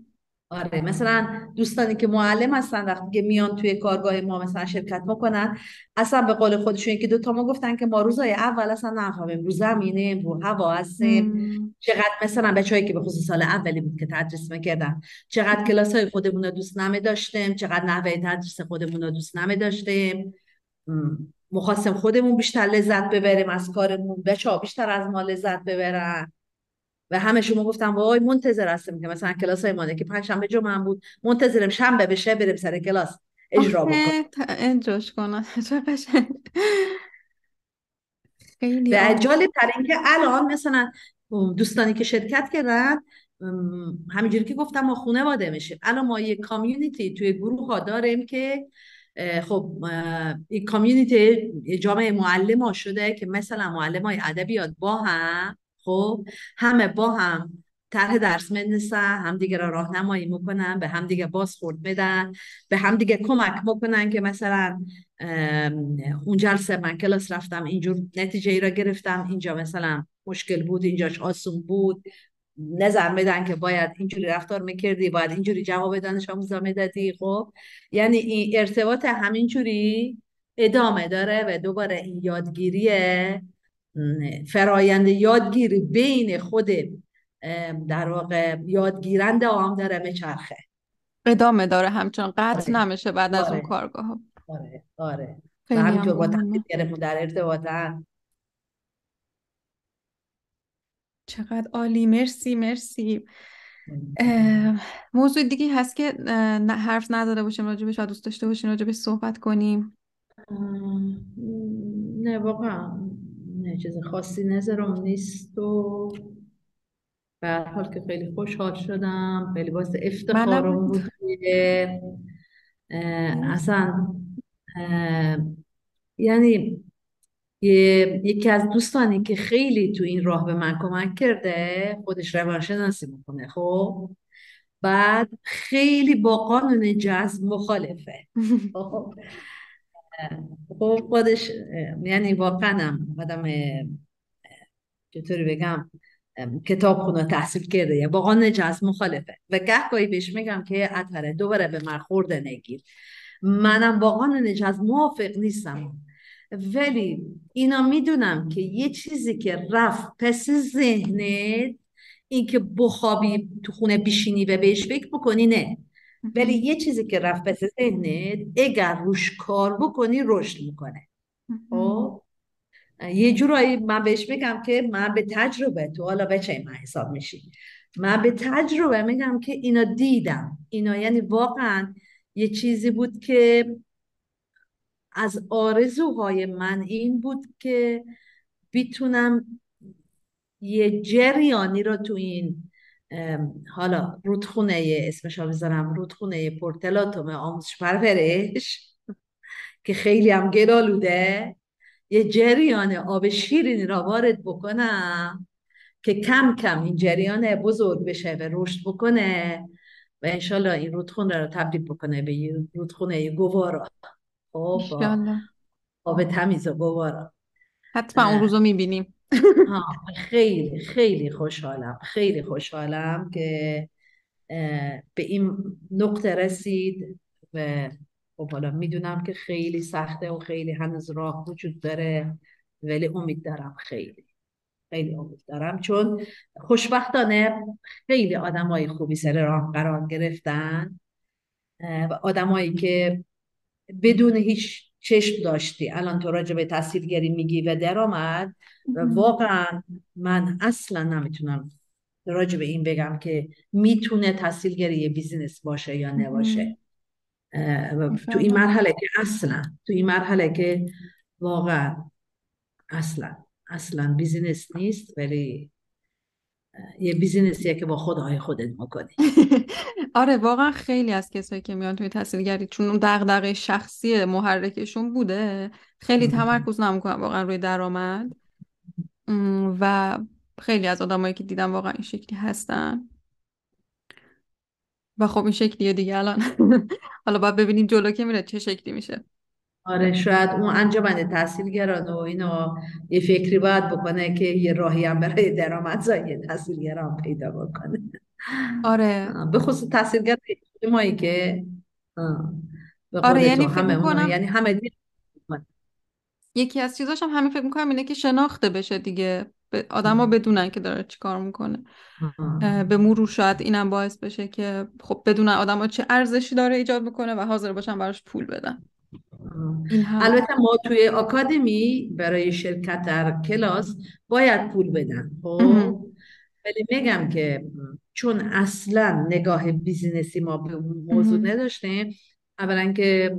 آره مثلا دوستانی که معلم هستن وقتی که میان توی کارگاه ما مثلا شرکت می‌کنن اصلا به قول خودشون که دو تا ما گفتن که ما روزای اول اصلا نفهمیم رو زمینه رو هوا هستیم. چقدر مثلا بچه‌ای که به خصوص سال اولی بود که تدریس می‌کردن چقدر کلاس های خودمون رو دوست نمی داشتیم چقدر نحوه تدریس خودمون رو دوست نمی داشتیم مخواستم خودمون بیشتر لذت ببریم از کارمون. بچه ها بیشتر از ما لذت ببرن. و همه شما گفتم وای منتظر هستم که مثلا کلاس های مانه که پنجشنبه جمعه بود منتظرم شنبه بشه بریم سر کلاس اجرا بکنم اجراش کنم خیلی و جالب تر اینکه الان مثلا دوستانی که شرکت کردن همینجوری که گفتم ما خونه واده میشه الان ما یه کامیونیتی توی گروه ها داریم که خب این کامیونیتی جامعه معلم ها شده که مثلا معلم های ادبیات با هم خب همه با هم طرح درس هم همدیگه را راهنمایی می‌کنن به همدیگه بازخورد بدن به همدیگه کمک می‌کنن که مثلا اون جلسه من کلاس رفتم اینجور نتیجه ای را گرفتم اینجا مثلا مشکل بود اینجاش آسون بود. نظر میدن که باید اینجوری رفتار می‌کردی باید اینجوری جواب دانش آموزا می‌دادی. خب یعنی این ارتباط همینجوری ادامه داره و دوباره این یادگیری فرایند یادگیری بین خود در واقع یادگیرنده هم داره میچرخه. ادامه داره همچنان قطع آره. نمیشه بعد از اون آره. کارگاه. آره. آره. و همینطور با در ارتباطن چقدر عالی. مرسی مرسی. موضوع دیگه هست که حرف نداده باشیم راجبش و دوست داشته باشیم راجبش صحبت کنیم. نه واقعا نه چیز خاصی نظرم نیست و به حال که خیلی خوشحال شدم. خیلی باعث افتخارم بود اصلا یعنی یکی از دوستانی که خیلی تو این راه به من کمک کرده خودش روانشناسی می‌کنه خب؟ بعد خیلی با قانون جذب مخالفه. [laughs] خب, خب، خودش یعنی واقعا آدم چطوری بگم کتاب خونه تحصیل کرده. یا با قانون جذب مخالفه. و گهگاهی بهش میگم که اتره دوباره به من خورده نگیر. منم با قانون جذب موافق نیستم. ولی اینا می‌دونم که یه چیزی که رفت پس ذهنت اینکه بخوابی تو خونه بیشینی و بهش فکر بکنی نه. ولی یه چیزی که رفت پس ذهنت اگر روش کار بکنی رشد می‌کنه. خب؟ یه جورایی من بهش میگم که من به تجربه تو حالا بچه من حساب میشی من به تجربه میگم که اینا دیدم. اینا یعنی واقعا یه چیزی بود که از آرزوهای من این بود که بیتونم یه جریانی رو تو این حالا رودخونه اسمش بذارم رودخونه پورتلاتوم آموزش پرورش که خیلی هم گرالوده یه جریان آب شیرینی را وارد بکنم که کم کم این جریان بزرگ بشه و رشد بکنه و انشالله این رودخونه رو تبدیل بکنه به رودخونه گوارا. خب آب تمیز و گوارا. حتما اون روزو می‌بینیم. خیلی خیلی خوشحالم خیلی خوشحالم که به این نقطه رسید و خب حالا می‌دونم که خیلی سخته و خیلی هنوز راه وجود داره ولی امید دارم خیلی خیلی امید دارم. چون خوشبختانه خیلی آدمای خوبی سر راه قرار گرفتن و آدمایی که بدون هیچ چشم داشتی. الان تو راجع به تسهیلگری میگی و درآمد. و واقعا من اصلا نمی‌تونم راجع به این بگم که می‌تونه تسهیلگری یه business باشه یا نباشه. تو این مرحله که اصلا تو این مرحله که واقعا اصلا اصلا business نیست ولی یه بیزینسیه که با خدای خودت می‌کنی [laughs] آره واقعا خیلی از کسایی که میان توی تحصیلگری چون اون دغدغه شخصی محرکشون بوده خیلی تمرکز نمی‌کنن واقعا روی درآمد. و خیلی از آدمایی که دیدم واقعا این شکلی هستن. و خب این شکلیه دیگه الان. [laughs] حالا باید ببینیم جلو که میره چه شکلی میشه. آره شاید اون انجمن تحصیلگران و اینو یه فکری باید بکنه که یه راهی هم برای درآمدزایی تحصیلگران پیدا بکنه. آره. به خصوص تحصیلگر مایی که آره یعنی فکر همه یعنی همه یکی از چیزاش هم همین فکر می‌کنم اینه که شناخته بشه دیگه. آدما بدونن که داره چی کار می‌کنه به مرور شاید اینم باعث بشه که خب بدونن آدما چه ارزشی داره ایجاد می‌کنه و حاضر باشن براش پول بدن. البته ما توی آکادمی برای شرکت در کلاس باید پول بدن. خب؟ ولی میگم که چون اصلا نگاه بیزینسی ما به موضوع نداشتیم اولا که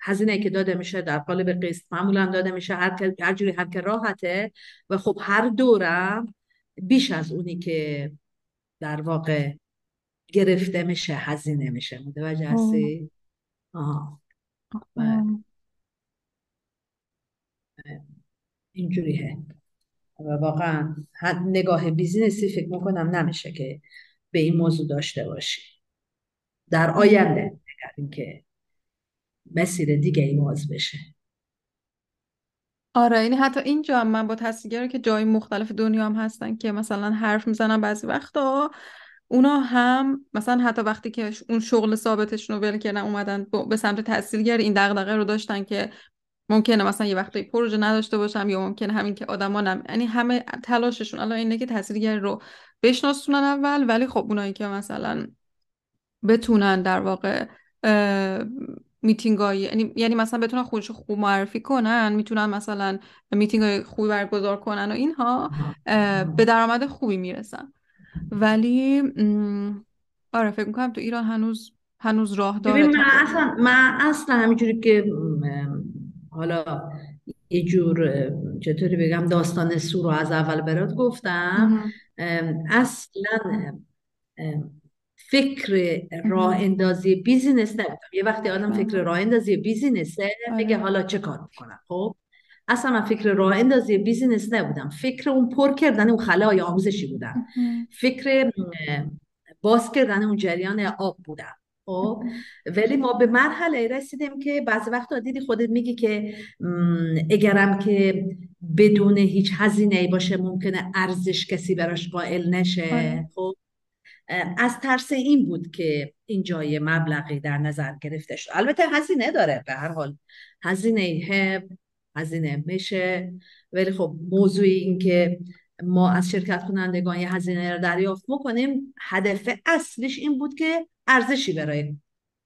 هزینه که داده میشه در قالب قسط معمولا داده میشه هر, هر جوری هر که راحته و خب هر دورم بیش از اونی که در واقع گرفته میشه هزینه میشه. متوجه هستی؟ آها. اینجوریه و واقعا نگاه بیزینسی فکر می‌کنم نمیشه که به این موضوع داشته باشی در آینده اگر اینکه مسیر دیگه ای باز بشه آره این یعنی حتی اینجا هم من با تصویر که جای مختلف دنیا هم هستن که مثلا حرف می‌زنن بعضی وقتا اونا هم مثلا حتی وقتی که اون شغل ثابتشون رو ول کردن اومدن به سمت تحصیلگری این دغدغه رو داشتن که ممکنه مثلا یه وقتی پروژه نداشته باشم یا ممکنه همین که آدما نم یعنی همه تلاششون الان اینه که تحصیلگری رو بشناسونن اول ولی خب اونایی که مثلا بتونن در واقع میتینگ یعنی یعنی مثلا بتونن خودش خوب معرفی کنن می‌تونن مثلا میتینگ های خوبی برگزار کنن و اینها به درآمد خوبی می‌رسن. ولی آره فکر می‌کنم تو ایران هنوز هنوز راه داره من اصلا من اصلا همینجوری که حالا یه جور چطوری بگم داستان سو رو از اول برات گفتم اصلا فکر راه اندازی بیزینس نبودم یه وقتی آدم فکر راه اندازی بیزینسه میگه آره. حالا چه کار می‌کنم؟ خب؟ اصلا من فکر راه اندازی بیزینس نبودم. فکر اون پر کردن اون خلای آموزشی بودم. فکر باز کردن اون جریان آب بودم. خب؟ ولی ما به مرحله رسیدیم که بعضی وقتا دیدی خودت میگی که اگرم که بدون هیچ هزینه ای باشه ممکنه ارزش کسی براش قائل نشه. آره. خب؟ از ترس این بود که این جای مبلغی در نظر گرفته شد. البته هزینه داره به هر حال. هزینه هزینه میشه ولی خب موضوع این که ما از شرکت کنندگان یه هزینه رو دریافت می‌کنیم هدف اصلیش این بود که ارزشی برای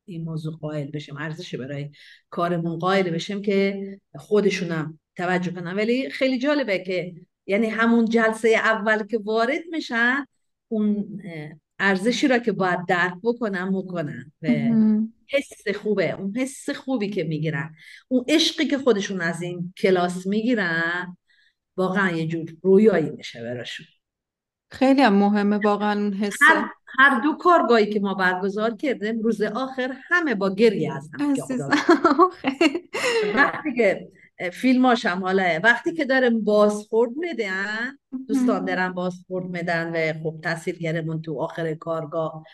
این موضوع قائل بشیم ارزشی برای کارمون قائل بشیم که خودشونم توجه کنن. ولی خیلی جالبه که یعنی همون جلسه اول که وارد میشن اون ارزشی را که باید درک بکنن می‌کنن و حس خوبه اون حس خوبی که می‌گیرن. اون عشقی که خودشون از این کلاس می‌گیرن واقعا یه جور رویایی میشه براشون. خیلی هم مهمه واقعا اون حس. هر, هر دو کارگاهی که ما برگزار کردیم روز آخر همه با گریه از هم [laughs] وقتی که فیلماش هم حالا وقتی که دارم بازخورد میدن دوستان دارن بازخورد میدن و خب تحصیلگرمون تو آخر کارگاه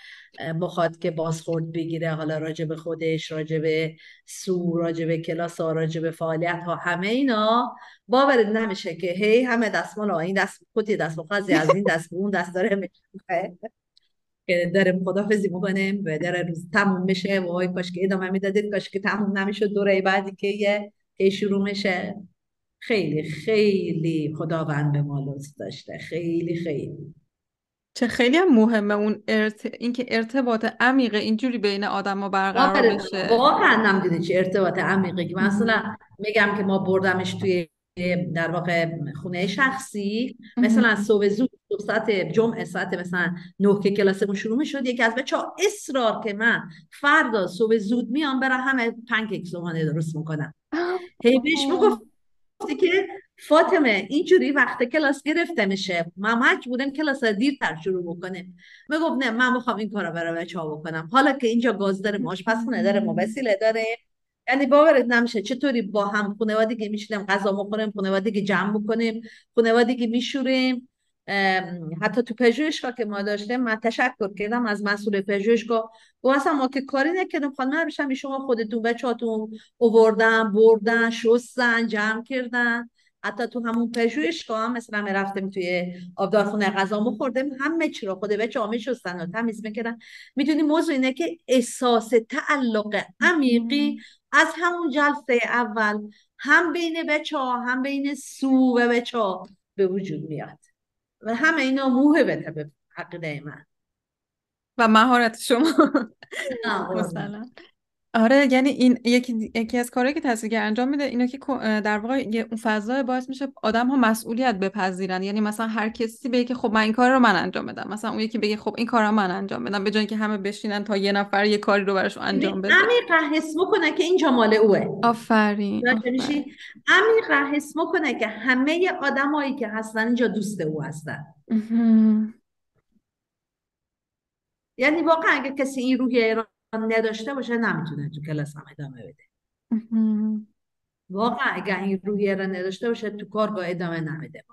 بخواد که بازخورد بگیره حالا راجع به خودش راجع به سو راجع به کلاس ها راجع به فعالیت ها همه اینا باور نمیشه که هی همه دستمال این دست خودی دست خازی از این دست اون دست داره که داریم خدافزی می‌کنیم و داره روز تموم میشه و کاش که ادامه می‌دادید کاش که تموم نمی‌شد دوره بعدی که یه که شروع میشه. خیلی خیلی خداوند به ما لطف داشته. خیلی خیلی. چه خیلی هم مهمه اون ارت... اینکه ارتباط عمیق اینجوری بین آدم برقرار بشه. واقعا نمی‌دونی چه ارتباط عمیقی که مثلا میگم که ما بردمش توی در واقع خونه شخصی. مثلا صبح زود صبح ساعت جمعه ساعت مثلا نه که کلاسمون شروع می‌شد یکی از بچه ها اصرار که من فردا صبح زود میام برای همه پنکیک صبحانه درست می‌کنم. هی بهش می‌گفتی که فاطمه اینجوری وقت کلاس گرفته میشه. من بودم کلاس دیرتر شروع بکنیم. می‌گفت نه من می‌خوام این کارا برای بچه بکنم. حالا که اینجا گاز داره آشپزخونه داره ما وسیله داره یعنی باورت نمیشه چطوری با هم خانوادگی میشینیم غذا می‌خوریم خانوادگی جمع بکنیم خانوادگی میشوریم. حتی تو پژوهشگاه که ما داشتیم من تشکر کردم از مسئول پژوهشگاه و اصلا ما که کاری نکردم. خانم بشم شما خودتون بچهاتون اووردن بردن شستن جمع کردن. حتی تو همون پژوهشگاه هم مثلا رفتیم توی آبدارخونه غذا خوردیم. همه چی رو خود بچه ها شستن و تمیز می‌کردن می‌دونی موضوع اینه که احساس تعلق عمیقی از همون جلسه اول هم بین بچه ها هم بین سو و بچه ها به وجود میاد. و همه اینا موهبته به عقیده من و مهارت شما. مثلا. آره یعنی این یکی یکی از کارهایی که تحصیلگر انجام میده اینه که در واقع اون فضا باعث میشه آدم ها مسئولیت بپذیرن. یعنی مثلا هر کسی بگه که خب من این کار رو من انجام بدم مثلا اون یکی بگه خب این کار رو من انجام بدم به جای اینکه همه بشینن تا یه نفر یه کاری رو براش انجام بده. عمیق حس کنه که اینجا مال اوه. آفرین عمیق حس کنه که همه آدمایی که هستن اینجا دوست او هستن. یعنی واقعا اگه کسی این روحیه نداشته باشه نمی‌تونه تو کلاس هم ادامه بده. واقعا اگر این روحیه را نداشته باشه تو کارگاه ادامه نمیده.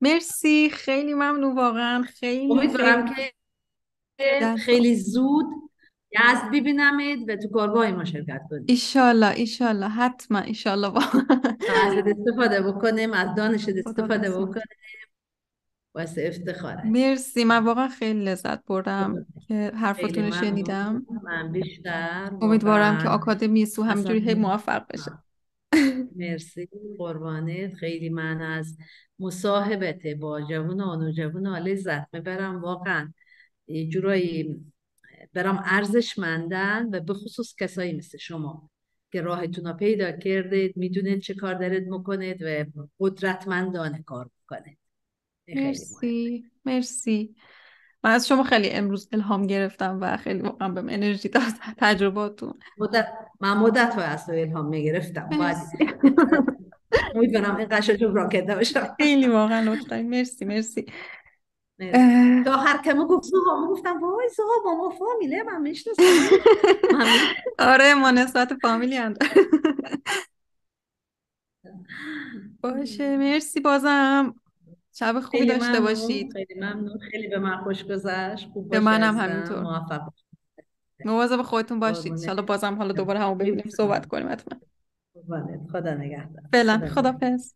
مرسی. خیلی ممنون واقعا. خیلی امیدوارم که خیلی زود یزد ببینمید و تو کارگاه ما شرکت کنید ایشالله ایشالله حتما ایشالله از استفاده بکنیم از دانش استفاده بکنیم. واسه افتخاره مرسی. من واقعا خیلی لذت بردم که حرفتون رو شنیدم. من بیشتر امیدوارم که آکادمی سو همینجوری هی موفق بشه. مرسی. قربانت. خیلی من از مصاحبت با جوون و نوجوان لذت می‌برم. واقعا یه جورایی برام ارزشمندن و به خصوص کسایی مثل شما که راهتون رو پیدا کردید می‌دونید چه کار دارید می‌کنید و قدرتمندانه کار می‌کنید. مرسی مرسی. من از شما خیلی امروز الهام گرفتم و خیلی واقعا بهم انرژی داد. [laughs] تجرباتون مدت من مدت های از الهام می‌گرفتم. [laughs] امیدوارم این را کرده باشم خیلی واقعا لطفا. مرسی مرسی. تا هر کمو گفت سوها گفتم وای سوها با ما فامیله من می‌شناسم. [laughs] آره ما نسبت فامیلی هم باشه مرسی بازم. شب خوبی داشته باشید. خیلی ممنون. خیلی به من خوش گذشت. خوب به منم همینطور. موفق مواظب خودتون باشید. ان بازم حالا دوباره همو ببینیم صحبت کنیم حتما. خدا نگهدار. فعلا. خدافظ